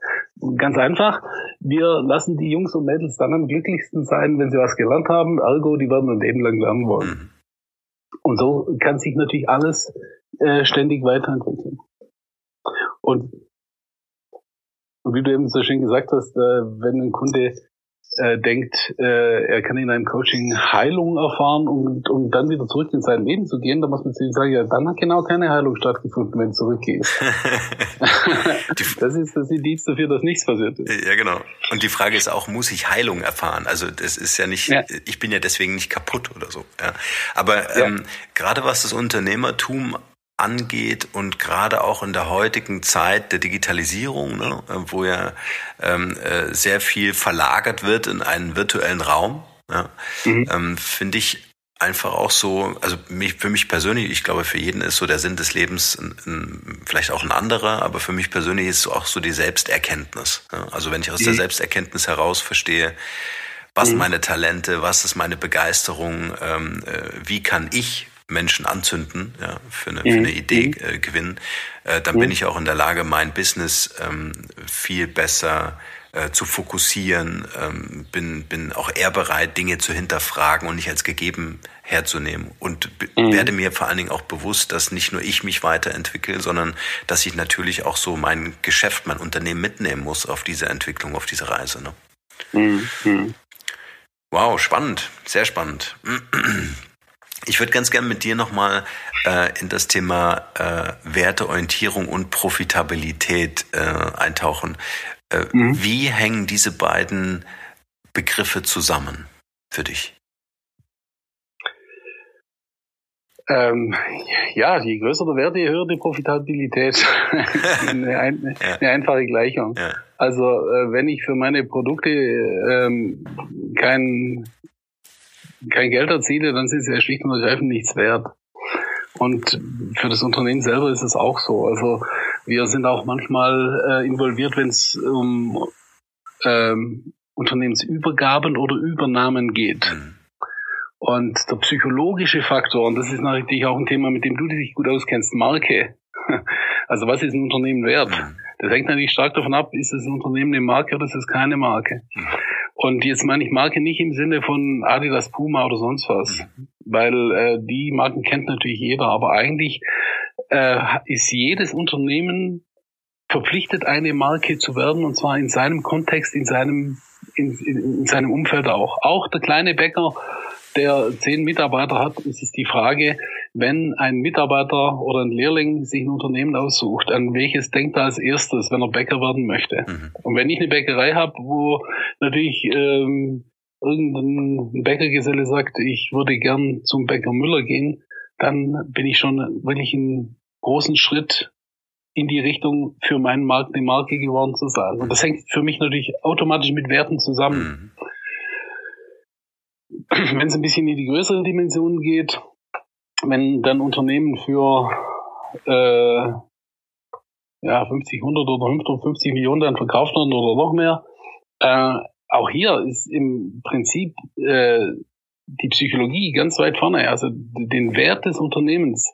ganz einfach, wir lassen die Jungs und Mädels dann am glücklichsten sein, wenn sie was gelernt haben, ergo, die werden ein Leben lang lernen wollen. Mhm. Und so kann sich natürlich alles äh, ständig weiterentwickeln. Und, und wie du eben so schön gesagt hast, äh, wenn ein Kunde äh, denkt, äh, er kann in einem Coaching Heilung erfahren und um dann wieder zurück in sein Leben zu gehen, da muss man sich sagen, ja, dann hat genau keine Heilung stattgefunden, wenn es zurückgeht. das ist das Indiz dafür, dass nichts passiert ist. Ja, genau. Und die Frage ist auch, muss ich Heilung erfahren? Also das ist ja nicht, ja. ich bin ja deswegen nicht kaputt oder so. Ja. Aber ja. ähm, gerade was das Unternehmertum angeht und gerade auch in der heutigen Zeit der Digitalisierung, ne, wo ja ähm, äh, sehr viel verlagert wird in einen virtuellen Raum, ja, mhm. ähm, finde ich einfach auch so, also mich, für mich persönlich, ich glaube, für jeden ist so der Sinn des Lebens ein, ein, vielleicht auch ein anderer, aber für mich persönlich ist es auch so die Selbsterkenntnis. Ja. Also wenn ich aus mhm. der Selbsterkenntnis heraus verstehe, was mhm. meine Talente, was ist meine Begeisterung, ähm, äh, wie kann ich Menschen anzünden, ja, für eine, für eine mhm. Idee mhm. äh, gewinnen, äh, dann bin mhm. ich auch in der Lage, mein Business ähm, viel besser äh, zu fokussieren, ähm, bin, bin auch eher bereit, Dinge zu hinterfragen und nicht als gegeben herzunehmen und mhm. werde mir vor allen Dingen auch bewusst, dass nicht nur ich mich weiterentwickle, sondern dass ich natürlich auch so mein Geschäft, mein Unternehmen mitnehmen muss auf diese Entwicklung, auf diese Reise. Ne? Mhm. Wow, spannend, sehr spannend. Ich würde ganz gerne mit dir nochmal äh, in das Thema äh, Werteorientierung und Profitabilität äh, eintauchen. Äh, mhm. Wie hängen diese beiden Begriffe zusammen für dich? Ähm, ja, je größer der Wert, je höher die Profitabilität. eine, ein, ja. eine, einfache Gleichung. Ja. Also äh, wenn ich für meine Produkte ähm, kein kein Geld erziele, dann sind sie ja schlicht und ergreifend nichts wert. Und für das Unternehmen selber ist es auch so. Also wir sind auch manchmal äh, involviert, wenn es um ähm, Unternehmensübergaben oder Übernahmen geht. Mhm. Und der psychologische Faktor, und das ist natürlich auch ein Thema, mit dem du dich gut auskennst, Marke. Also was ist ein Unternehmen wert? Mhm. Das hängt natürlich stark davon ab, ist es ein Unternehmen eine Marke oder ist es keine Marke. Und jetzt meine ich Marke nicht im Sinne von Adidas, Puma oder sonst was, mhm. weil äh, die Marken kennt natürlich jeder, aber eigentlich äh, ist jedes Unternehmen verpflichtet, eine Marke zu werden, und zwar in seinem Kontext, in seinem, in, in, in seinem Umfeld auch. Auch der kleine Bäcker, der zehn Mitarbeiter hat, ist es die Frage, wenn ein Mitarbeiter oder ein Lehrling sich ein Unternehmen aussucht, an welches denkt er als erstes, wenn er Bäcker werden möchte? Mhm. Und wenn ich eine Bäckerei habe, wo natürlich ähm, irgendein Bäckergeselle sagt, ich würde gern zum Bäcker Müller gehen, dann bin ich schon wirklich einen großen Schritt in die Richtung für meinen Markt eine Marke geworden zu sein. Und das hängt für mich natürlich automatisch mit Werten zusammen. Wenn es ein bisschen in die größeren Dimensionen geht, wenn dann Unternehmen für äh, ja, 50, 100 oder 150 Millionen dann verkauft werden oder noch mehr, äh, auch hier ist im Prinzip äh, die Psychologie ganz weit vorne. Also den Wert des Unternehmens,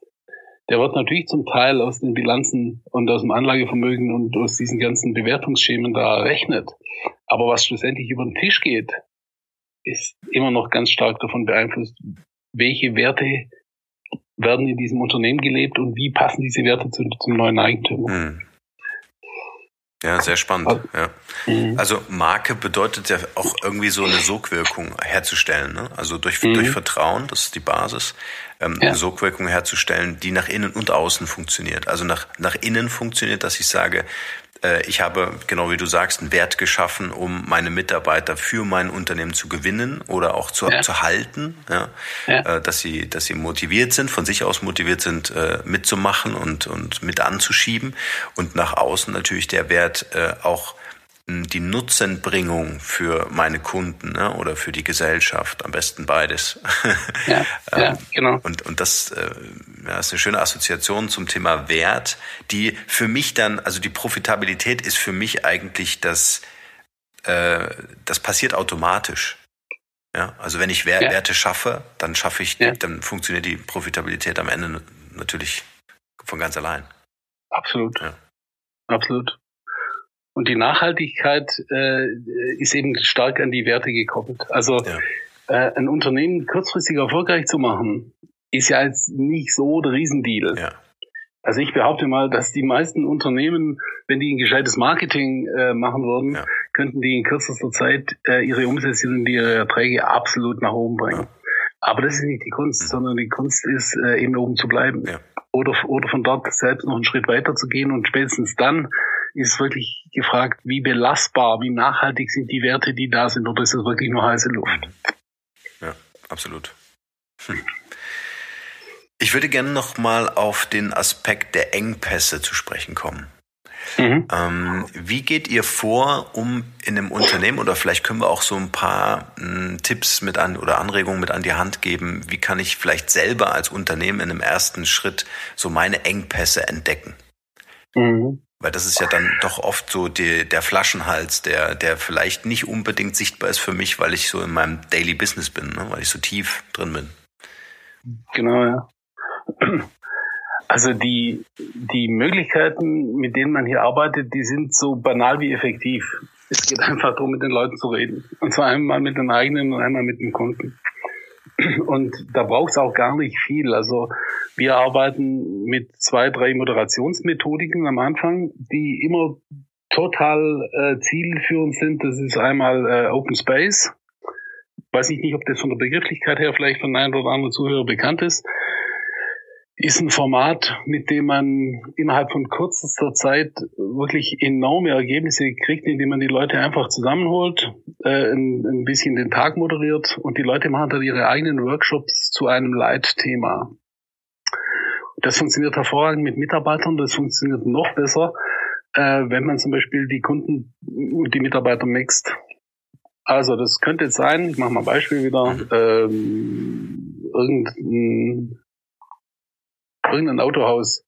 der wird natürlich zum Teil aus den Bilanzen und aus dem Anlagevermögen und aus diesen ganzen Bewertungsschemen da errechnet. Aber was schlussendlich über den Tisch geht, ist immer noch ganz stark davon beeinflusst, welche Werte werden in diesem Unternehmen gelebt und wie passen diese Werte zu, zum neuen Eigentümer. Hm. Ja, sehr spannend. Also, ja. Mhm. also Marke bedeutet ja auch irgendwie so eine Sogwirkung herzustellen. Ne? Also durch, mhm. durch Vertrauen, das ist die Basis, ähm, ja. eine Sogwirkung herzustellen, die nach innen und außen funktioniert. Also nach, nach innen funktioniert, dass ich sage, ich habe, genau wie du sagst, einen Wert geschaffen, um meine Mitarbeiter für mein Unternehmen zu gewinnen oder auch zu, ja. zu halten, ja? ja. Äh, dass sie, dass sie motiviert sind, von sich aus motiviert sind, äh, mitzumachen und, und mit anzuschieben und nach außen natürlich der Wert auch die Nutzenbringung für meine Kunden ne, oder für die Gesellschaft, am besten beides. Ja, ja ähm, genau. Und, und das äh, ja, ist eine schöne Assoziation zum Thema Wert, die für mich dann, also die Profitabilität ist für mich eigentlich das, äh, das passiert automatisch. Ja, also wenn ich Werte ja. schaffe, dann schaffe ich, ja. dann funktioniert die Profitabilität am Ende natürlich von ganz allein. Absolut. Ja. Absolut. Und die Nachhaltigkeit äh, ist eben stark an die Werte gekoppelt. Also ja. äh, ein Unternehmen kurzfristig erfolgreich zu machen, ist ja jetzt nicht so der Riesendeal. Ja. Also ich behaupte mal, dass die meisten Unternehmen, wenn die ein gescheites Marketing äh, machen würden, ja. könnten die in kürzester Zeit äh, ihre Umsätze und ihre Erträge absolut nach oben bringen. Ja. Aber das ist nicht die Kunst, mhm. sondern die Kunst ist, äh, eben oben zu bleiben. Ja. Oder, oder von dort selbst noch einen Schritt weiter zu gehen. Und spätestens dann ist wirklich gefragt, wie belastbar, wie nachhaltig sind die Werte, die da sind, oder ist das wirklich nur heiße Luft? Ja, absolut. Hm. Ich würde gerne noch mal auf den Aspekt der Engpässe zu sprechen kommen. Mhm. Ähm, wie geht ihr vor, um in einem Unternehmen oder vielleicht können wir auch so ein paar m, hm, Tipps mit an oder Anregungen mit an die Hand geben? Wie kann ich vielleicht selber als Unternehmen in einem ersten Schritt so meine Engpässe entdecken? Mhm. Weil das ist ja dann doch oft so die, der Flaschenhals, der, der vielleicht nicht unbedingt sichtbar ist für mich, weil ich so in meinem Daily Business bin, ne? weil ich so tief drin bin. Genau, ja. Also die, die Möglichkeiten, mit denen man hier arbeitet, die sind so banal wie effektiv. Es geht einfach darum, mit den Leuten zu reden. Und zwar einmal mit den eigenen und einmal mit den Kunden. Und da braucht es auch gar nicht viel. Also wir arbeiten mit zwei, drei Moderationsmethodiken am Anfang, die immer total äh, zielführend sind. Das ist einmal äh, Open Space. Weiß ich nicht, ob das von der Begrifflichkeit her vielleicht von einem oder anderen Zuhörer bekannt ist ist ein Format, mit dem man innerhalb von kürzester Zeit wirklich enorme Ergebnisse kriegt, indem man die Leute einfach zusammenholt, äh, ein, ein, bisschen den Tag moderiert und die Leute machen dann ihre eigenen Workshops zu einem Leitthema. Das funktioniert hervorragend mit Mitarbeitern, das funktioniert noch besser, äh, wenn man zum Beispiel die Kunden und die Mitarbeiter mixt. Also das könnte jetzt sein, ich mache mal ein Beispiel wieder, ähm, irgendein irgendein Autohaus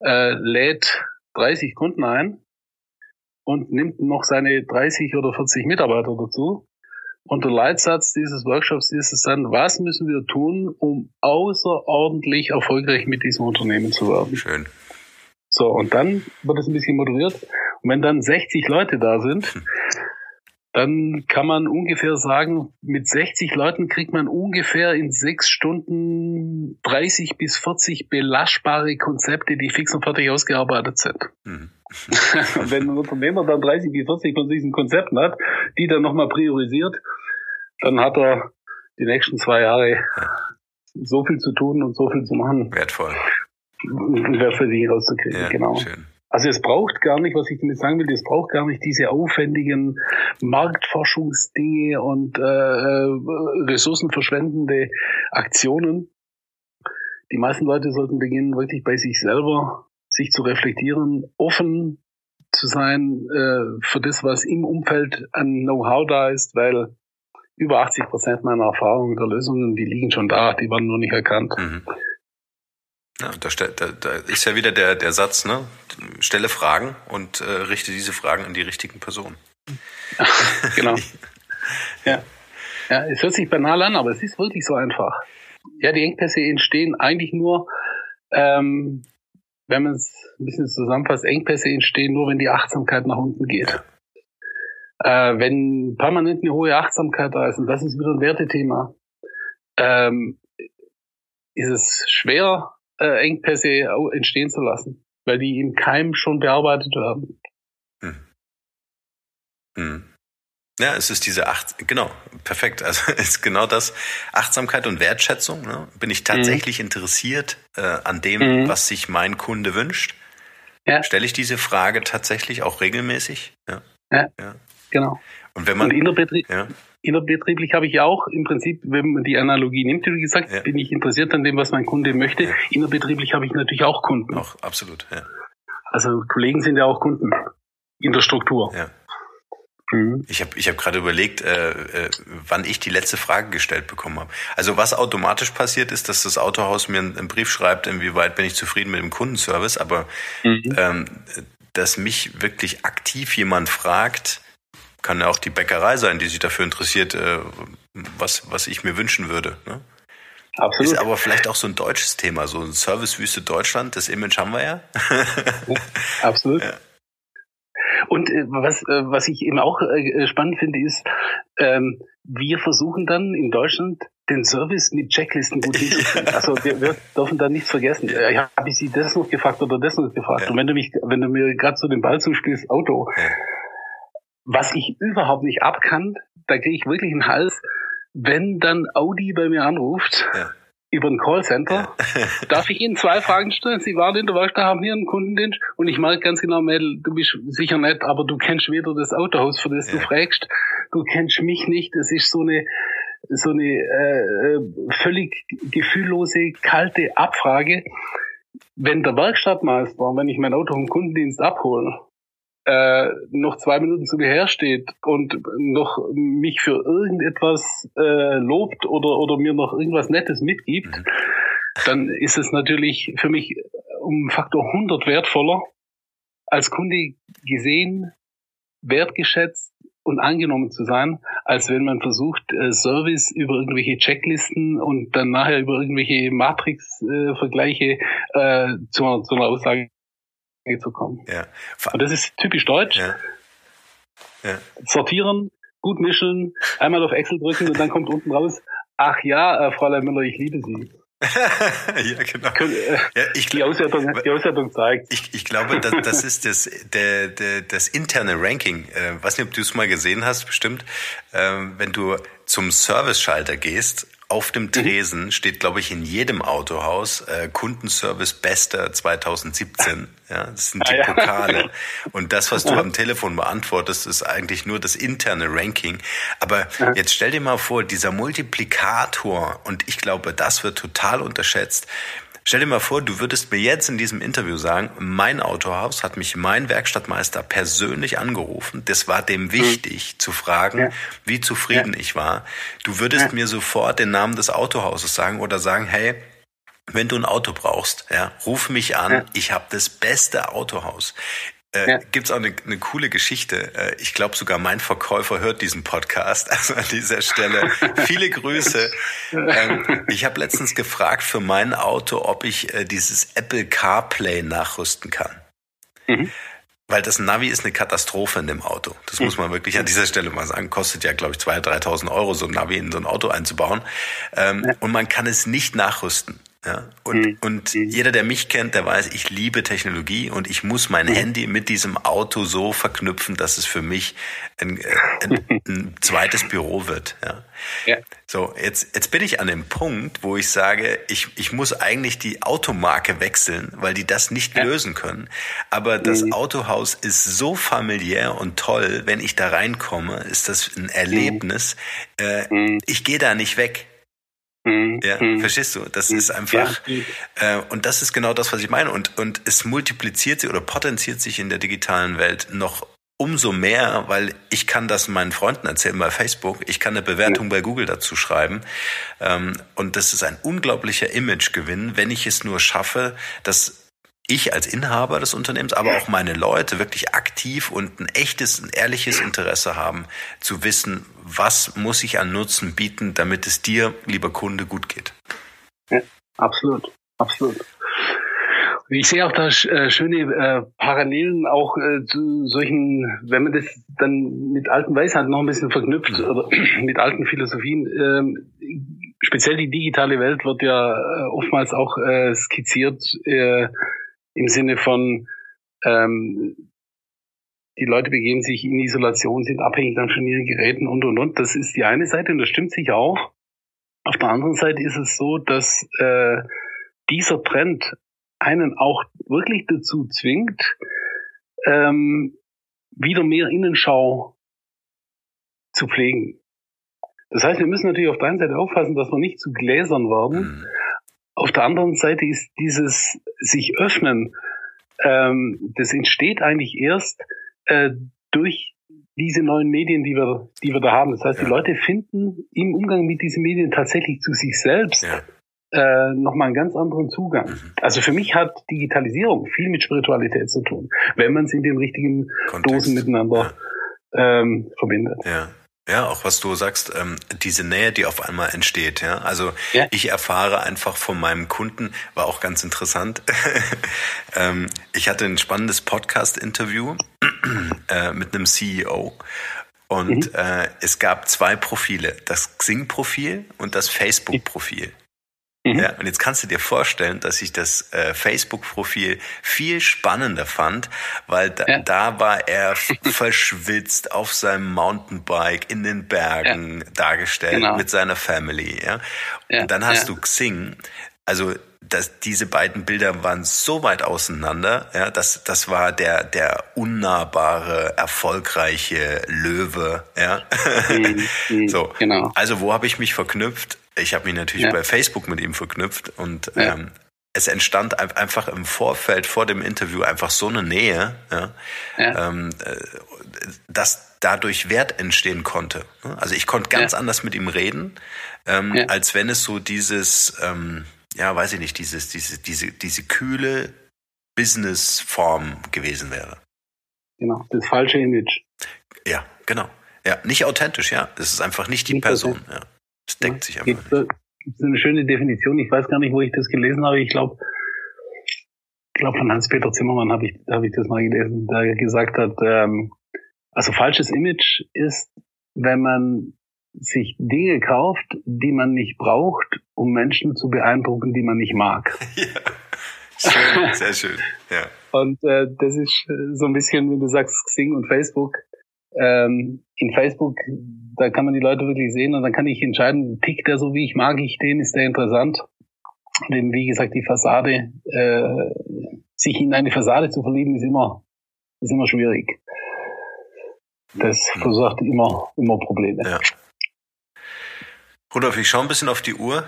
äh, lädt 30 Kunden ein und nimmt noch seine 30 oder 40 Mitarbeiter dazu. Und der Leitsatz dieses Workshops ist es dann, was müssen wir tun, um außerordentlich erfolgreich mit diesem Unternehmen zu werden. Schön. So, und dann wird es ein bisschen moderiert. Und wenn dann 60 Leute da sind, hm dann kann man ungefähr sagen, mit 60 Leuten kriegt man ungefähr in sechs Stunden 30 bis 40 belastbare Konzepte, die fix und fertig ausgearbeitet sind. Mhm. Wenn ein Unternehmer dann 30 bis 40 von diesen Konzepten hat, die dann nochmal priorisiert, dann hat er die nächsten zwei Jahre so viel zu tun und so viel zu machen. Wertvoll. Wert für sich rauszukriegen, ja, genau. Schön. Also es braucht gar nicht, was ich damit sagen will, es braucht gar nicht diese aufwendigen Marktforschungsdinge und äh, äh, ressourcenverschwendende Aktionen. Die meisten Leute sollten beginnen, wirklich bei sich selber sich zu reflektieren, offen zu sein äh, für das, was im Umfeld an Know-how da ist, weil über 80 Prozent meiner Erfahrungen der Lösungen, die liegen schon da, die werden nur nicht erkannt. Mhm. Ja, da, da, da ist ja wieder der, der Satz, ne? Stelle Fragen und äh, richte diese Fragen an die richtigen Personen. genau. ja. ja, es hört sich banal an, aber es ist wirklich so einfach. Ja, die Engpässe entstehen eigentlich nur, ähm, wenn man es ein bisschen zusammenfasst, Engpässe entstehen nur, wenn die Achtsamkeit nach unten geht. Äh, wenn permanent eine hohe Achtsamkeit da ist, und das ist wieder ein Wertethema, ähm, ist es schwer, äh, Engpässe entstehen zu lassen, weil die im Keim schon bearbeitet werden. Hm. Hm. Ja, es ist diese Acht, genau, perfekt. Also es ist genau das Achtsamkeit und Wertschätzung. Ne? Bin ich tatsächlich mhm. interessiert äh, an dem, mhm. was sich mein Kunde wünscht? Ja. Stelle ich diese Frage tatsächlich auch regelmäßig? Ja, ja, ja. genau. Und wenn man und innerbetrieb, ja innerbetrieblich habe ich auch im Prinzip, wenn man die Analogie nimmt, wie gesagt, ja. bin ich interessiert an dem, was mein Kunde möchte. Ja. Innerbetrieblich habe ich natürlich auch Kunden. Auch absolut, ja. Also Kollegen sind ja auch Kunden in der Struktur. Ja. Mhm. Ich habe ich hab gerade überlegt, äh, äh, wann ich die letzte Frage gestellt bekommen habe. Also was automatisch passiert ist, dass das Autohaus mir einen, Brief schreibt, inwieweit bin ich zufrieden mit dem Kundenservice, aber mhm. ähm, dass mich wirklich aktiv jemand fragt, kann ja auch die Bäckerei sein, die sich dafür interessiert, äh, was, was ich mir wünschen würde. Ne? Absolut. Ist aber vielleicht auch so ein deutsches Thema, so ein Servicewüste Deutschland, das Image haben wir ja. absolut. Ja. Und äh, was, äh, was ich eben auch äh, spannend finde, ist, ähm, wir versuchen dann in Deutschland den Service mit Checklisten gut hinzukriegen. Also wir, wir dürfen da nichts vergessen. Ja. Ich habe ich Sie das noch gefragt oder das noch gefragt. Ja. Und wenn du mich, wenn du mir gerade so den Ball zuspielst, Auto. Was ich überhaupt nicht abkann, da kriege ich wirklich einen Hals, wenn dann Audi bei mir anruft. Ja über ein Callcenter. Ja. Darf ich Ihnen zwei Fragen stellen? Sie waren in der Werkstatt, haben hier einen Kundendienst und ich merke ganz genau, Mädel, du bist sicher nett, aber du kennst weder das Autohaus, für das ja. du fragst, du kennst mich nicht. Es ist so eine so eine äh, völlig gefühllose, kalte Abfrage. Wenn der Werkstattmeister, wenn ich mein Auto im Kundendienst abhole, äh, noch zwei Minuten zu mir hersteht und noch mich für irgendetwas äh, lobt oder, oder mir noch irgendwas Nettes mitgibt, mhm. dann ist es natürlich für mich um Faktor 100 wertvoller, als Kunde gesehen, wertgeschätzt und angenommen zu sein, als wenn man versucht, äh, Service über irgendwelche Checklisten und dann nachher über irgendwelche Matrix-Vergleiche äh, zu, zu einer Aussage zu kommen. Ja. Und das ist typisch deutsch. Ja. Ja. Sortieren, gut mischen, einmal auf Excel drücken und dann kommt unten raus, ach ja, äh, Fräulein Müller, ich liebe Sie. ja, genau. Äh, ja, ich, die, Auswertung, die Auswertung zeigt. Ich, ich glaube, das, das ist das, der, der, das interne Ranking. Äh, weiß nicht, ob du es mal gesehen hast, bestimmt. Ähm, wenn du zum Service-Schalter gehst auf dem mhm. Tresen mhm. steht, glaube ich, in jedem Autohaus äh, Kundenservice Bester 2017. Ja, das sind die ah, ja. Pokale. Und das, was du am Telefon beantwortest, ist eigentlich nur das interne Ranking. Aber ja. jetzt stell dir mal vor, dieser Multiplikator, und ich glaube, das wird total unterschätzt, Stell dir mal vor, du würdest mir jetzt in diesem Interview sagen, mein Autohaus hat mich mein Werkstattmeister persönlich angerufen. Das war dem mhm. wichtig mhm. zu fragen, ja. wie zufrieden ja. ich war. Du würdest ja. mir sofort den Namen des Autohauses sagen oder sagen, hey, wenn du ein Auto brauchst, ja, ruf mich an. Ich habe das beste Autohaus. Äh, ja. Gibt es auch eine, eine, coole Geschichte. Äh, ich glaube sogar mein Verkäufer hört diesen Podcast. Also an dieser Stelle viele Grüße. Ähm, ich habe letztens gefragt für mein Auto, ob ich äh, dieses Apple CarPlay nachrüsten kann. Mhm. Weil das Navi ist eine Katastrophe in dem Auto. Das mhm. muss man wirklich an dieser Stelle mal sagen. Kostet ja, glaube ich, 2.000, 3.000 Euro, so ein Navi in so ein Auto einzubauen. Ähm, ja. Und man kann es nicht nachrüsten. Ja, und, mhm. und mhm. jeder, der mich kennt, der weiß, ich liebe Technologie und ich muss mein mhm. Handy mit diesem Auto so verknüpfen, dass es für mich ein, äh, ein, ein zweites Büro wird. Ja. ja. So, jetzt, jetzt bin ich an dem Punkt, wo ich sage, ich, ich muss eigentlich die Automarke wechseln, weil die das nicht ja. lösen können. Aber das mhm. Autohaus ist so familiär und toll, wenn ich da reinkomme, ist das ein Erlebnis. Mhm. Äh, mhm. ich gehe da nicht weg. Mhm. Ja, mhm. verstehst du? Das mhm. ist einfach, ja. äh, und das ist genau das, was ich meine. Und, und es multipliziert sich oder potenziert sich in der digitalen Welt noch umso mehr, weil ich kann das meinen Freunden erzählen bei Facebook, ich kann eine Bewertung bei Google dazu schreiben. Ähm, und das ist ein unglaublicher Imagegewinn, wenn ich es nur schaffe, dass ich als Inhaber des Unternehmens, aber auch meine Leute wirklich aktiv und ein echtes, ein ehrliches Interesse haben, zu wissen, was muss ich an Nutzen bieten, damit es dir, lieber Kunde, gut geht. Ja, absolut, absolut. Ich sehe auch da äh, schöne äh, Parallelen auch äh, zu solchen, wenn man das dann mit alten Weisheiten noch ein bisschen verknüpft oder mit alten Philosophien. Ähm, speziell die digitale Welt wird ja äh, oftmals auch äh, skizziert äh, im Sinne von, ähm, die Leute begeben sich in Isolation, sind abhängig dann von ihren Geräten und und und. Das ist die eine Seite und das stimmt sich auch. Auf der anderen Seite ist es so, dass äh, dieser Trend einen auch wirklich dazu zwingt, ähm, wieder mehr Innenschau zu pflegen. Das heißt, wir müssen natürlich auf der einen Seite aufpassen, dass wir nicht zu Gläsern werden. Auf der anderen Seite ist dieses sich öffnen, ähm, das entsteht eigentlich erst äh, durch diese neuen Medien, die wir, die wir da haben. Das heißt, ja. die Leute finden im Umgang mit diesen Medien tatsächlich zu sich selbst ja. äh, nochmal einen ganz anderen Zugang. Mhm. Also für mich hat Digitalisierung viel mit Spiritualität zu tun, wenn man es in den richtigen Kontext. Dosen miteinander ja. ähm, verbindet. Ja. Ja, auch was du sagst, ähm, diese Nähe, die auf einmal entsteht. Ja, also ja. ich erfahre einfach von meinem Kunden, war auch ganz interessant. ähm, ich hatte ein spannendes Podcast-Interview äh, mit einem CEO Und mhm. äh, es gab zwei Profile, das Xing-Profil und das Facebook-Profil. Mhm. Ja, und jetzt kannst du dir vorstellen, dass ich das äh, Facebook-Profil viel spannender fand, weil da, ja. da war er verschwitzt auf seinem Mountainbike in den Bergen ja. dargestellt genau. mit seiner Family. Ja? ja. Und dann hast du Xing. Also dass diese beiden Bilder waren so weit auseinander, ja, das, das war der, der unnahbare, erfolgreiche Löwe, ja. Mhm, mhm so. Genau. Also wo habe ich mich verknüpft? Ich habe mich natürlich ja. bei Facebook mit ihm verknüpft und ja. ähm, es entstand einfach im Vorfeld vor dem Interview einfach so eine Nähe, ja, ja. Ähm, äh, dass dadurch Wert entstehen konnte. Also ich konnte ganz ja. anders mit ihm reden, ähm, als wenn es so dieses, ähm, ja, weiß ich nicht, dieses, diese, diese, diese kühle Businessform gewesen wäre. Genau, das falsche Image. Ja, genau. Ja, nicht authentisch, ja. Das ist einfach nicht die nicht Person. Ja. Es deckt sich einfach. Das ist eine schöne Definition. Ich weiß gar nicht, wo ich das gelesen habe. Ich glaube, ich glaube von Hans-Peter Zimmermann habe ich, habe ich das mal gelesen, der gesagt hat, ähm, also falsches Image ist, wenn man sich Dinge kauft, die man nicht braucht, um Menschen zu beeindrucken, die man nicht mag. Ja, schön, sehr schön. Ja. Und äh, das ist so ein bisschen, wie du sagst, Xing und Facebook. Ähm, in Facebook, da kann man die Leute wirklich sehen und dann kann ich entscheiden, tickt der so, wie ich mag ich den, ist der interessant. Denn wie gesagt, die Fassade, äh, sich in eine Fassade zu verlieben, ist immer, ist immer schwierig. Das verursacht immer, immer Probleme. Ja. Rudolf, ich schaue ein bisschen auf die Uhr,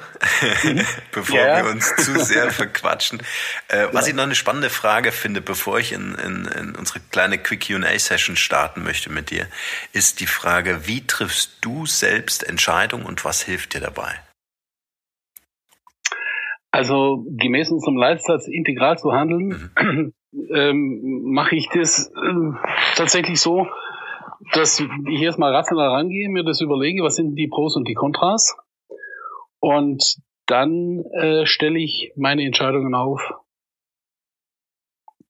bevor ja. wir uns zu sehr verquatschen. Äh, was ich noch eine spannende Frage finde, bevor ich in, in, in unsere kleine Quick QA-Session starten möchte mit dir, ist die Frage, wie triffst du selbst Entscheidungen und was hilft dir dabei? Also gemäß unserem Leitsatz integral zu handeln, mhm. ähm, mache ich das äh, tatsächlich so, dass ich erstmal rational rangehe, mir das überlege, was sind die Pros und die Kontras. Und dann äh, stelle ich meine Entscheidungen auf.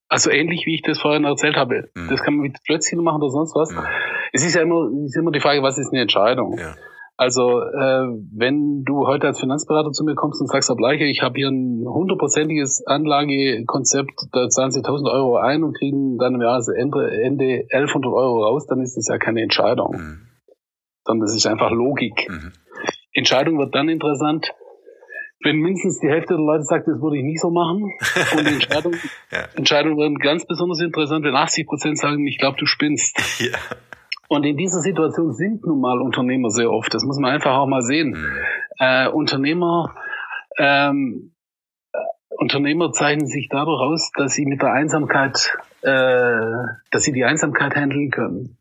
Also ähnlich wie ich das vorhin erzählt habe. Mhm. Das kann man mit Plötzchen machen oder sonst was. Mhm. Es ist ja immer, ist immer die Frage, was ist eine Entscheidung? Ja. Also äh, wenn du heute als Finanzberater zu mir kommst und sagst, Herr Bleicher, ich habe hier ein hundertprozentiges Anlagekonzept, da zahlen Sie 1000 Euro ein und kriegen dann im Jahresende Ende 1100 Euro raus, dann ist das ja keine Entscheidung, mhm. sondern das ist einfach Logik. Mhm. Entscheidung wird dann interessant, wenn mindestens die Hälfte der Leute sagt, das würde ich nicht so machen. Und die Entscheidung, ja. Entscheidungen werden ganz besonders interessant, wenn 80 Prozent sagen, ich glaube, du spinnst. Ja. Und in dieser Situation sind nun mal Unternehmer sehr oft. Das muss man einfach auch mal sehen. Mhm. Äh, Unternehmer, ähm, äh, Unternehmer zeichnen sich dadurch aus, dass sie mit der Einsamkeit, äh, dass sie die Einsamkeit handeln können.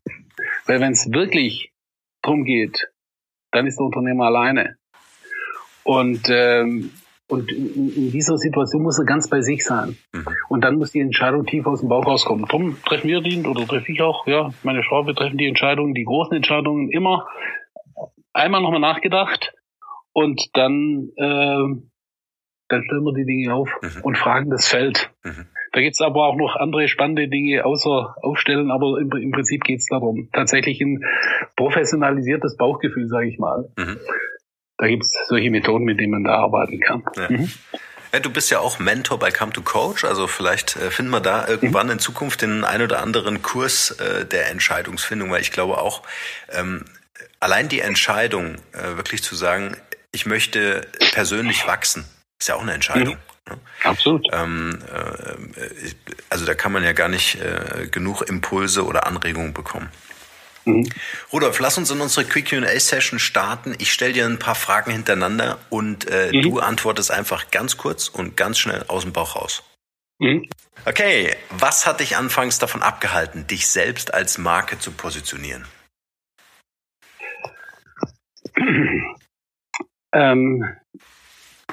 Weil wenn es wirklich drum geht, dann ist der Unternehmer alleine. Und ähm, und in, dieser Situation muss er ganz bei sich sein. Mhm. Und dann muss die Entscheidung tief aus dem Bauch rauskommen. Drum treffen wir die oder treffe ich auch, ja, meine Frau, wir treffen die Entscheidungen, die großen Entscheidungen immer einmal nochmal nachgedacht und dann, äh, dann stellen wir die Dinge auf mhm. und fragen das Feld. Mhm. Da gibt's aber auch noch andere spannende Dinge außer Aufstellen, aber im, im Prinzip geht's darum. Tatsächlich ein professionalisiertes Bauchgefühl, sage ich mal. Da gibt es solche Methoden, mit denen man da arbeiten kann. Ja. Mhm. Ja, du bist ja auch Mentor bei Come to Coach, also vielleicht äh, finden wir da irgendwann mhm. in Zukunft den ein oder anderen Kurs äh, der Entscheidungsfindung, weil ich glaube auch, ähm, allein die Entscheidung, äh, wirklich zu sagen, ich möchte persönlich wachsen, ist ja auch eine Entscheidung. Mhm. Ne? Absolut. Ähm, äh, also da kann man ja gar nicht äh, genug Impulse oder Anregungen bekommen. Mhm. Rudolf, lass uns in unsere Quick QA-Session starten. Ich stelle dir ein paar Fragen hintereinander und äh, mhm. du antwortest einfach ganz kurz und ganz schnell aus dem Bauch raus. Mhm. Okay, was hat dich anfangs davon abgehalten, dich selbst als Marke zu positionieren? Ähm,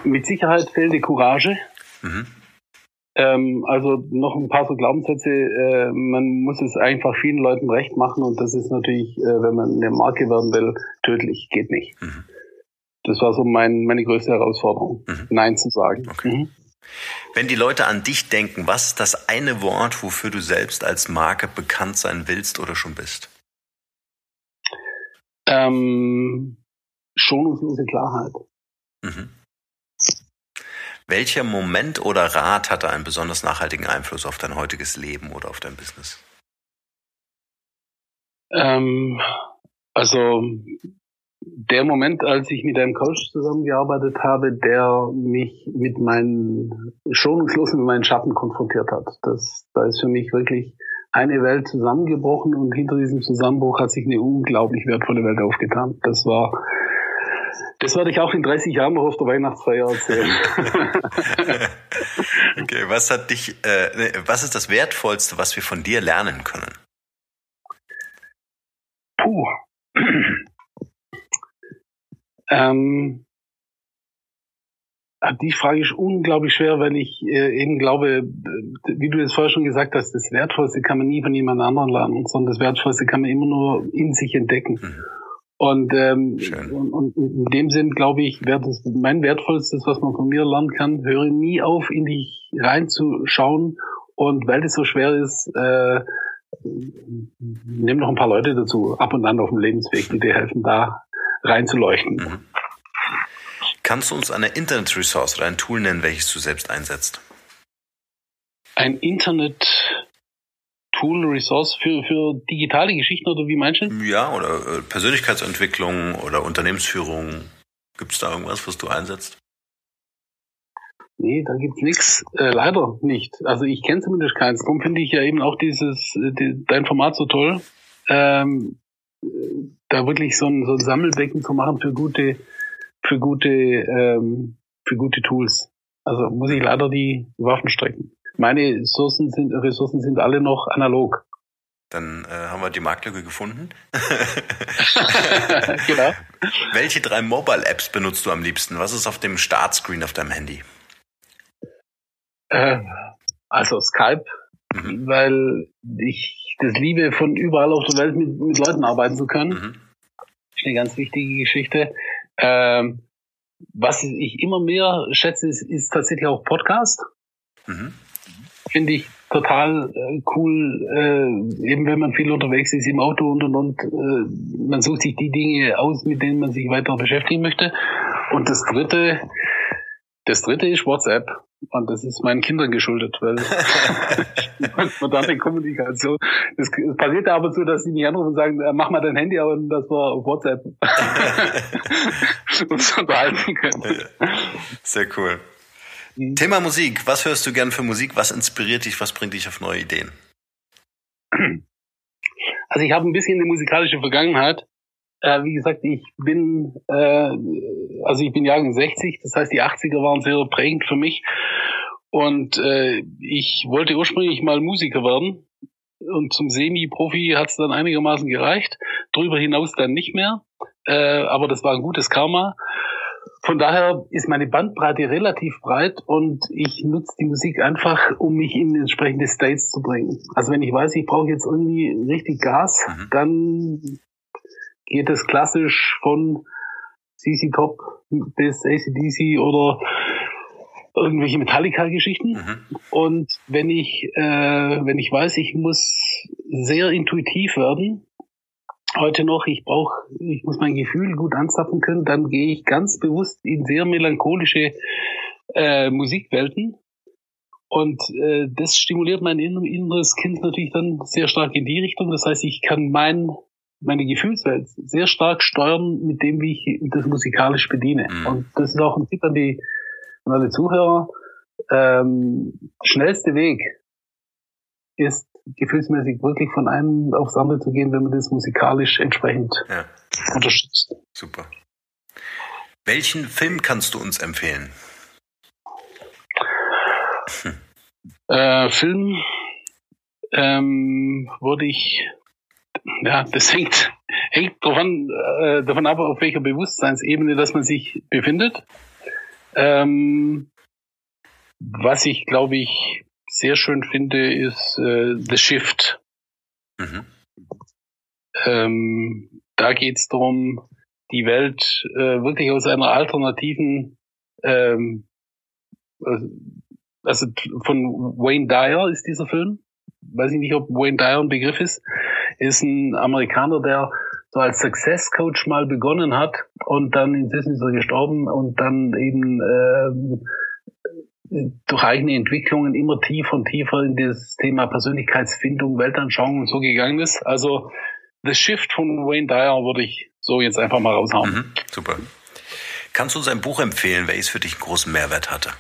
mit Sicherheit fehlende Courage. Mhm. Ähm, also noch ein paar so Glaubenssätze. Äh, man muss es einfach vielen Leuten recht machen und das ist natürlich, äh, wenn man eine Marke werden will, tödlich. Geht nicht. Mhm. Das war so mein, meine größte Herausforderung, mhm. Nein zu sagen. Okay. Mhm. Wenn die Leute an dich denken, was ist das eine Wort, wofür du selbst als Marke bekannt sein willst oder schon bist? Ähm, schonungslose Klarheit. Mhm. Welcher Moment oder Rat hatte einen besonders nachhaltigen Einfluss auf dein heutiges Leben oder auf dein Business? Ähm, also der Moment, als ich mit einem Coach zusammengearbeitet habe, der mich mit meinen schonungslosen mit meinen Schatten konfrontiert hat. Das, da ist für mich wirklich eine Welt zusammengebrochen und hinter diesem Zusammenbruch hat sich eine unglaublich wertvolle Welt aufgetan. Das war das werde ich auch in 30 Jahren noch auf der Weihnachtsfeier erzählen. okay, was hat dich, äh, was ist das Wertvollste, was wir von dir lernen können? Puh. ähm, die Frage ist unglaublich schwer, weil ich äh, eben glaube, wie du es vorher schon gesagt hast, das Wertvollste kann man nie von jemand anderem lernen, sondern das Wertvollste kann man immer nur in sich entdecken. Mhm. Und, ähm, und, und, in dem Sinn, glaube ich, wäre das mein wertvollstes, was man von mir lernen kann. Höre nie auf, in dich reinzuschauen. Und weil das so schwer ist, äh, nimm noch ein paar Leute dazu, ab und an auf dem Lebensweg, die dir helfen, da reinzuleuchten. Mhm. Kannst du uns eine Internet-Resource oder ein Tool nennen, welches du selbst einsetzt? Ein Internet Tool, Resource für, für digitale Geschichten oder wie meinst du? Ja, oder äh, Persönlichkeitsentwicklung oder Unternehmensführung. Gibt es da irgendwas, was du einsetzt? Nee, da gibt's nichts. Äh, leider nicht. Also ich kenne zumindest keins. Darum finde ich ja eben auch dieses, äh, die, dein Format so toll. Ähm, da wirklich so ein, so ein Sammelbecken zu machen für gute, für gute, ähm, für gute Tools. Also muss ich leider die Waffen strecken. Meine Ressourcen sind, Ressourcen sind alle noch analog. Dann äh, haben wir die Marktlücke gefunden. genau. Welche drei Mobile-Apps benutzt du am liebsten? Was ist auf dem Startscreen auf deinem Handy? Äh, also Skype, mhm. weil ich das liebe, von überall auf der Welt mit, mit Leuten arbeiten zu können. Mhm. Das ist eine ganz wichtige Geschichte. Ähm, was ich immer mehr schätze, ist, ist tatsächlich auch Podcast. Mhm finde ich total äh, cool, äh, eben wenn man viel unterwegs ist im Auto und und und, äh, man sucht sich die Dinge aus, mit denen man sich weiter beschäftigen möchte. Und das dritte, das dritte ist WhatsApp. Und das ist meinen Kindern geschuldet, weil moderne Kommunikation. Es passiert aber so, dass sie mich anrufen und sagen, äh, mach mal dein Handy und das war auf WhatsApp. uns unterhalten können. Sehr cool. Mhm. Thema Musik. Was hörst du gern für Musik? Was inspiriert dich? Was bringt dich auf neue Ideen? Also ich habe ein bisschen eine musikalische Vergangenheit. Äh, wie gesagt, ich bin, äh, also ich bin Jahrgang 60, das heißt die 80er waren sehr prägend für mich. Und äh, ich wollte ursprünglich mal Musiker werden. Und zum Semi-Profi hat es dann einigermaßen gereicht. Darüber hinaus dann nicht mehr. Äh, aber das war ein gutes Karma. Von daher ist meine Bandbreite relativ breit und ich nutze die Musik einfach, um mich in entsprechende States zu bringen. Also wenn ich weiß, ich brauche jetzt irgendwie richtig Gas, mhm. dann geht es klassisch von CC Top bis ACDC oder irgendwelche Metallica-Geschichten. Mhm. Und wenn ich, äh, wenn ich weiß, ich muss sehr intuitiv werden, heute noch, ich brauche, ich muss mein Gefühl gut anzapfen können, dann gehe ich ganz bewusst in sehr melancholische äh, Musikwelten. Und äh, das stimuliert mein inneres Kind natürlich dann sehr stark in die Richtung. Das heißt, ich kann mein, meine Gefühlswelt sehr stark steuern mit dem, wie ich das musikalisch bediene. Mhm. Und das ist auch ein Tipp an die an alle Zuhörer. Ähm, schnellste Weg ist gefühlsmäßig wirklich von einem aufs andere zu gehen, wenn man das musikalisch entsprechend ja. unterstützt. Super. Welchen Film kannst du uns empfehlen? Hm. Äh, Film ähm, würde ich, ja, das hängt, hängt davon, äh, davon ab, auf welcher Bewusstseinsebene dass man sich befindet. Ähm, was ich, glaube ich, sehr schön finde, ist äh, The Shift. Mhm. Ähm, da geht es darum, die Welt äh, wirklich aus einer alternativen, ähm, also von Wayne Dyer ist dieser Film. Weiß ich nicht, ob Wayne Dyer ein Begriff ist. Ist ein Amerikaner, der so als Success Coach mal begonnen hat und dann inzwischen ist er gestorben und dann eben äh, durch eigene Entwicklungen immer tiefer und tiefer in das Thema Persönlichkeitsfindung, Weltanschauung und so gegangen ist. Also The Shift von Wayne Dyer würde ich so jetzt einfach mal raushauen. Mhm, super. Kannst du uns ein Buch empfehlen, welches für dich einen großen Mehrwert hatte?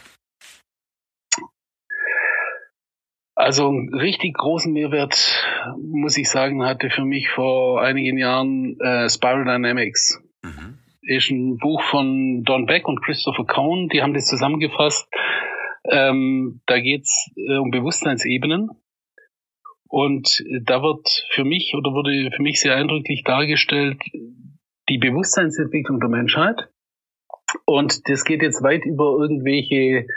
Also einen richtig großen Mehrwert, muss ich sagen, hatte für mich vor einigen Jahren äh, Spiral Dynamics. Mhm. Ist ein Buch von Don Beck und Christopher Cohn, die haben das zusammengefasst. Ähm, da geht's äh, um Bewusstseinsebenen. Und da wird für mich oder wurde für mich sehr eindrücklich dargestellt die Bewusstseinsentwicklung der Menschheit. Und das geht jetzt weit über irgendwelche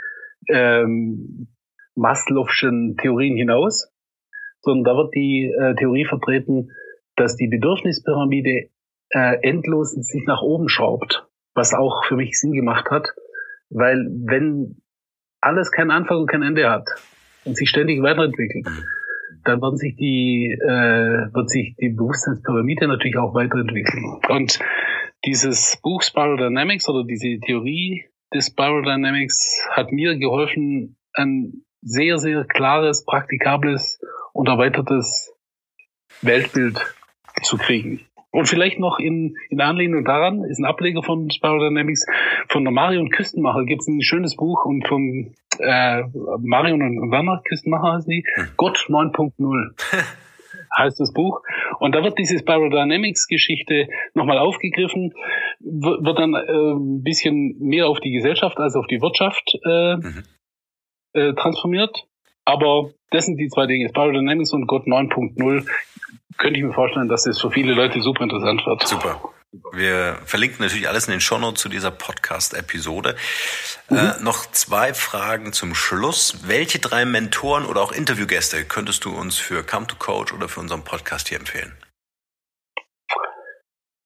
ähm, Maslow'schen Theorien hinaus, sondern da wird die äh, Theorie vertreten, dass die Bedürfnispyramide äh, endlos sich nach oben schraubt, was auch für mich Sinn gemacht hat, weil wenn alles keinen Anfang und kein Ende hat und sich ständig weiterentwickelt, dann wird sich die äh, wird sich die Bewusstseinspyramide natürlich auch weiterentwickeln. Und dieses Buch Spiral Dynamics oder diese Theorie des Spiral Dynamics hat mir geholfen, ein sehr, sehr klares, praktikables und erweitertes Weltbild zu kriegen. Und vielleicht noch in, in Anlehnung daran, ist ein Ableger von Spiral Dynamics, von der Marion Küstenmacher gibt es ein schönes Buch und von äh, Marion und Werner Küstenmacher heißt die, hm. Gott 9.0 heißt das Buch. Und da wird diese Spiral Dynamics Geschichte nochmal aufgegriffen, wird dann äh, ein bisschen mehr auf die Gesellschaft als auf die Wirtschaft äh, mhm. äh, transformiert. Aber das sind die zwei Dinge, Dynamics und Gott 9.0 könnte ich mir vorstellen, dass das für viele Leute super interessant wird. Super. Wir verlinken natürlich alles in den Shownotes zu dieser Podcast-Episode. Mhm. Äh, noch zwei Fragen zum Schluss. Welche drei Mentoren oder auch Interviewgäste könntest du uns für Come to Coach oder für unseren Podcast hier empfehlen?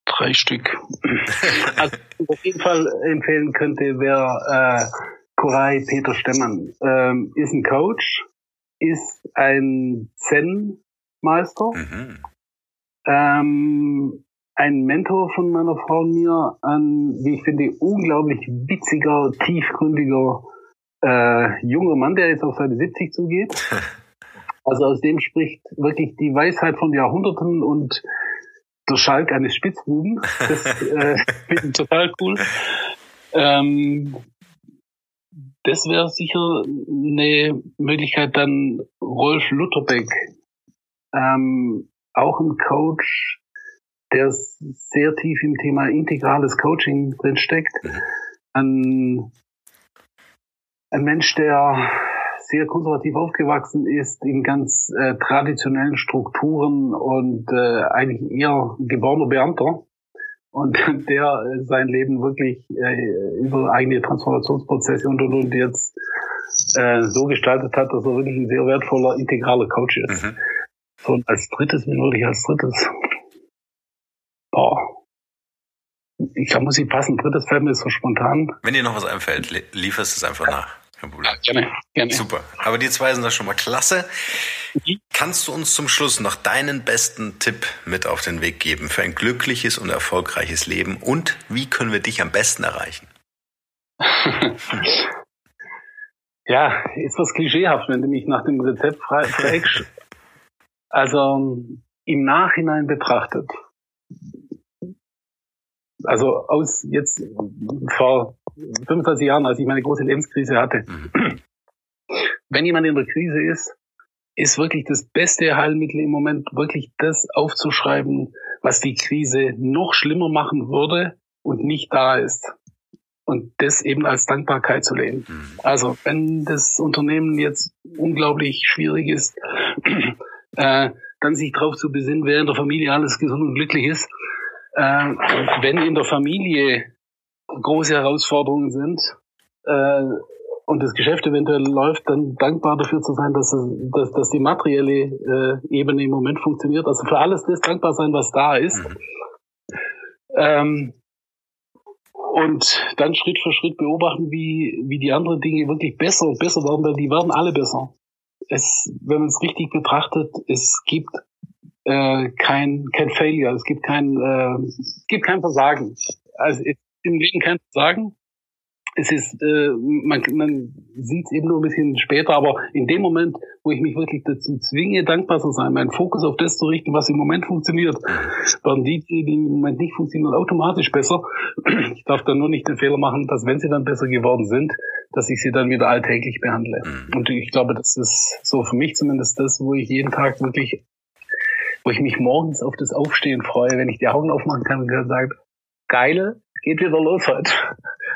Drei Stück. also, auf jeden Fall empfehlen könnte, wäre äh, Koray Peter Stemmann. Ähm, ist ein Coach, ist ein Zen Meister. Mhm. Ähm, ein Mentor von meiner Frau und mir, ein, wie ich finde, unglaublich witziger, tiefgründiger äh, junger Mann, der jetzt auf seine 70 zugeht. Also aus dem spricht wirklich die Weisheit von Jahrhunderten und der Schalk eines Spitzbuben. Das äh, finde ich total cool. Ähm, das wäre sicher eine Möglichkeit, dann Rolf Lutherbeck ähm, auch ein Coach, der sehr tief im Thema integrales Coaching drinsteckt. Mhm. Ein, ein Mensch, der sehr konservativ aufgewachsen ist, in ganz äh, traditionellen Strukturen und äh, eigentlich eher geborener Beamter und der äh, sein Leben wirklich äh, über eigene Transformationsprozesse und und und jetzt äh, so gestaltet hat, dass er wirklich ein sehr wertvoller integraler Coach ist. Mhm. So, und als drittes, wen würde ich als drittes? Boah. Ich glaube, muss ich passen. Drittes fällt mir so spontan. Wenn dir noch was einfällt, lieferst es einfach nach. Kein Problem. Ja, gerne, gerne. Super. Aber die zwei sind da schon mal klasse. Mhm. Kannst du uns zum Schluss noch deinen besten Tipp mit auf den Weg geben für ein glückliches und erfolgreiches Leben? Und wie können wir dich am besten erreichen? ja, ist was klischeehaft, wenn du mich nach dem Rezept fragst. Also im Nachhinein betrachtet, also aus jetzt vor 25 Jahren, als ich meine große Lebenskrise hatte, mhm. wenn jemand in der Krise ist, ist wirklich das beste Heilmittel im Moment wirklich das aufzuschreiben, was die Krise noch schlimmer machen würde und nicht da ist. Und das eben als Dankbarkeit zu leben. Mhm. Also wenn das Unternehmen jetzt unglaublich schwierig ist, äh, dann sich darauf zu besinnen, wer in der Familie alles gesund und glücklich ist. Äh, wenn in der Familie große Herausforderungen sind äh, und das Geschäft eventuell läuft, dann dankbar dafür zu sein, dass, es, dass, dass die materielle äh, Ebene im Moment funktioniert. Also für alles das dankbar sein, was da ist. Mhm. Ähm, und dann Schritt für Schritt beobachten, wie, wie die anderen Dinge wirklich besser und besser werden, weil die werden alle besser es, wenn man es richtig betrachtet, es gibt äh, kein, kein Failure, es gibt kein, äh, es gibt kein Versagen. Also im Leben kein Versagen es ist, äh, man, man sieht es eben nur ein bisschen später, aber in dem Moment, wo ich mich wirklich dazu zwinge, dankbar zu sein, meinen Fokus auf das zu richten, was im Moment funktioniert, werden die, die im Moment nicht funktionieren, automatisch besser. Ich darf dann nur nicht den Fehler machen, dass wenn sie dann besser geworden sind, dass ich sie dann wieder alltäglich behandle. Mhm. Und ich glaube, das ist so für mich zumindest das, wo ich jeden Tag wirklich, wo ich mich morgens auf das Aufstehen freue, wenn ich die Augen aufmachen kann und sage, geile, geht wieder los heute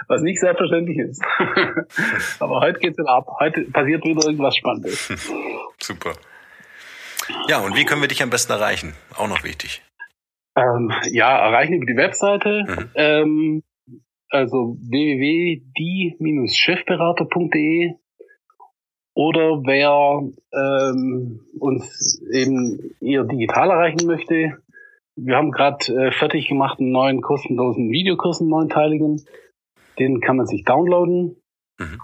was nicht selbstverständlich ist. Aber heute geht's wieder ab. Heute passiert wieder irgendwas Spannendes. Super. Ja, und wie können wir dich am besten erreichen? Auch noch wichtig. Ähm, ja, erreichen über die Webseite. Mhm. Ähm, also www.die-chefberater.de oder wer ähm, uns eben eher digital erreichen möchte, wir haben gerade äh, fertig gemacht einen neuen kostenlosen Videokurs, einen neunteiligen. Den kann man sich downloaden. Mhm.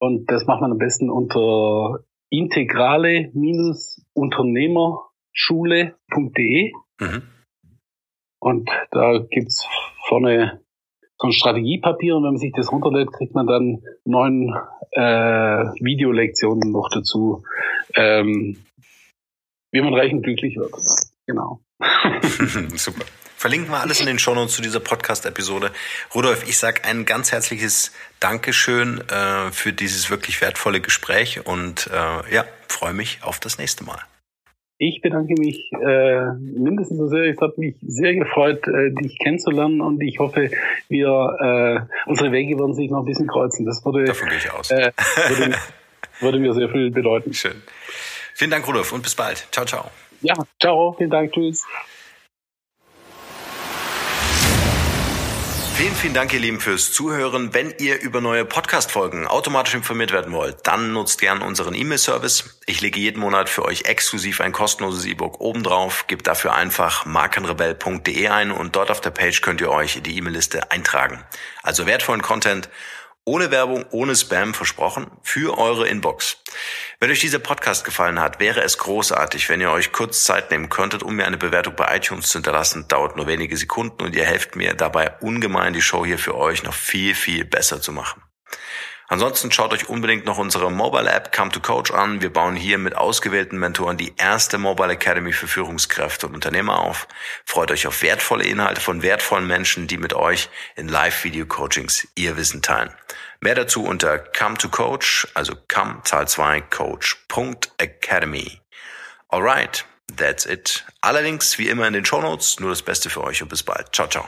Und das macht man am besten unter integrale-unternehmerschule.de. Mhm. Und da gibt's vorne so ein Strategiepapier und wenn man sich das runterlädt, kriegt man dann neun äh, Videolektionen noch dazu, ähm, wie man reich und glücklich wird. Genau. Super. Verlinken wir alles in den Shownotes zu dieser Podcast-Episode. Rudolf, ich sage ein ganz herzliches Dankeschön äh, für dieses wirklich wertvolle Gespräch und äh, ja, freue mich auf das nächste Mal. Ich bedanke mich äh, mindestens so sehr. Es hat mich sehr gefreut, äh, dich kennenzulernen und ich hoffe, wir äh, unsere Wege werden sich noch ein bisschen kreuzen. Das würde, Davon gehe ich aus. Äh, würde, würde mir sehr viel bedeuten. Schön. Vielen Dank, Rudolf, und bis bald. Ciao, ciao. Ja, ciao, vielen Dank, tschüss. Vielen, vielen Dank, ihr Lieben, fürs Zuhören. Wenn ihr über neue Podcast-Folgen automatisch informiert werden wollt, dann nutzt gern unseren E-Mail-Service. Ich lege jeden Monat für euch exklusiv ein kostenloses E-Book obendrauf. Gebt dafür einfach markenrebell.de ein und dort auf der Page könnt ihr euch in die E-Mail-Liste eintragen. Also wertvollen Content ohne Werbung, ohne Spam versprochen, für eure Inbox. Wenn euch dieser Podcast gefallen hat, wäre es großartig, wenn ihr euch kurz Zeit nehmen könntet, um mir eine Bewertung bei iTunes zu hinterlassen. Dauert nur wenige Sekunden und ihr helft mir dabei ungemein, die Show hier für euch noch viel, viel besser zu machen. Ansonsten schaut euch unbedingt noch unsere Mobile App Come to Coach an. Wir bauen hier mit ausgewählten Mentoren die erste Mobile Academy für Führungskräfte und Unternehmer auf. Freut euch auf wertvolle Inhalte von wertvollen Menschen, die mit euch in Live-Video-Coachings ihr Wissen teilen. Mehr dazu unter Come to Coach, also come Zahl 2 Coach.academy. Alright, that's it. Allerdings wie immer in den Show Notes. Nur das Beste für euch und bis bald. Ciao, ciao.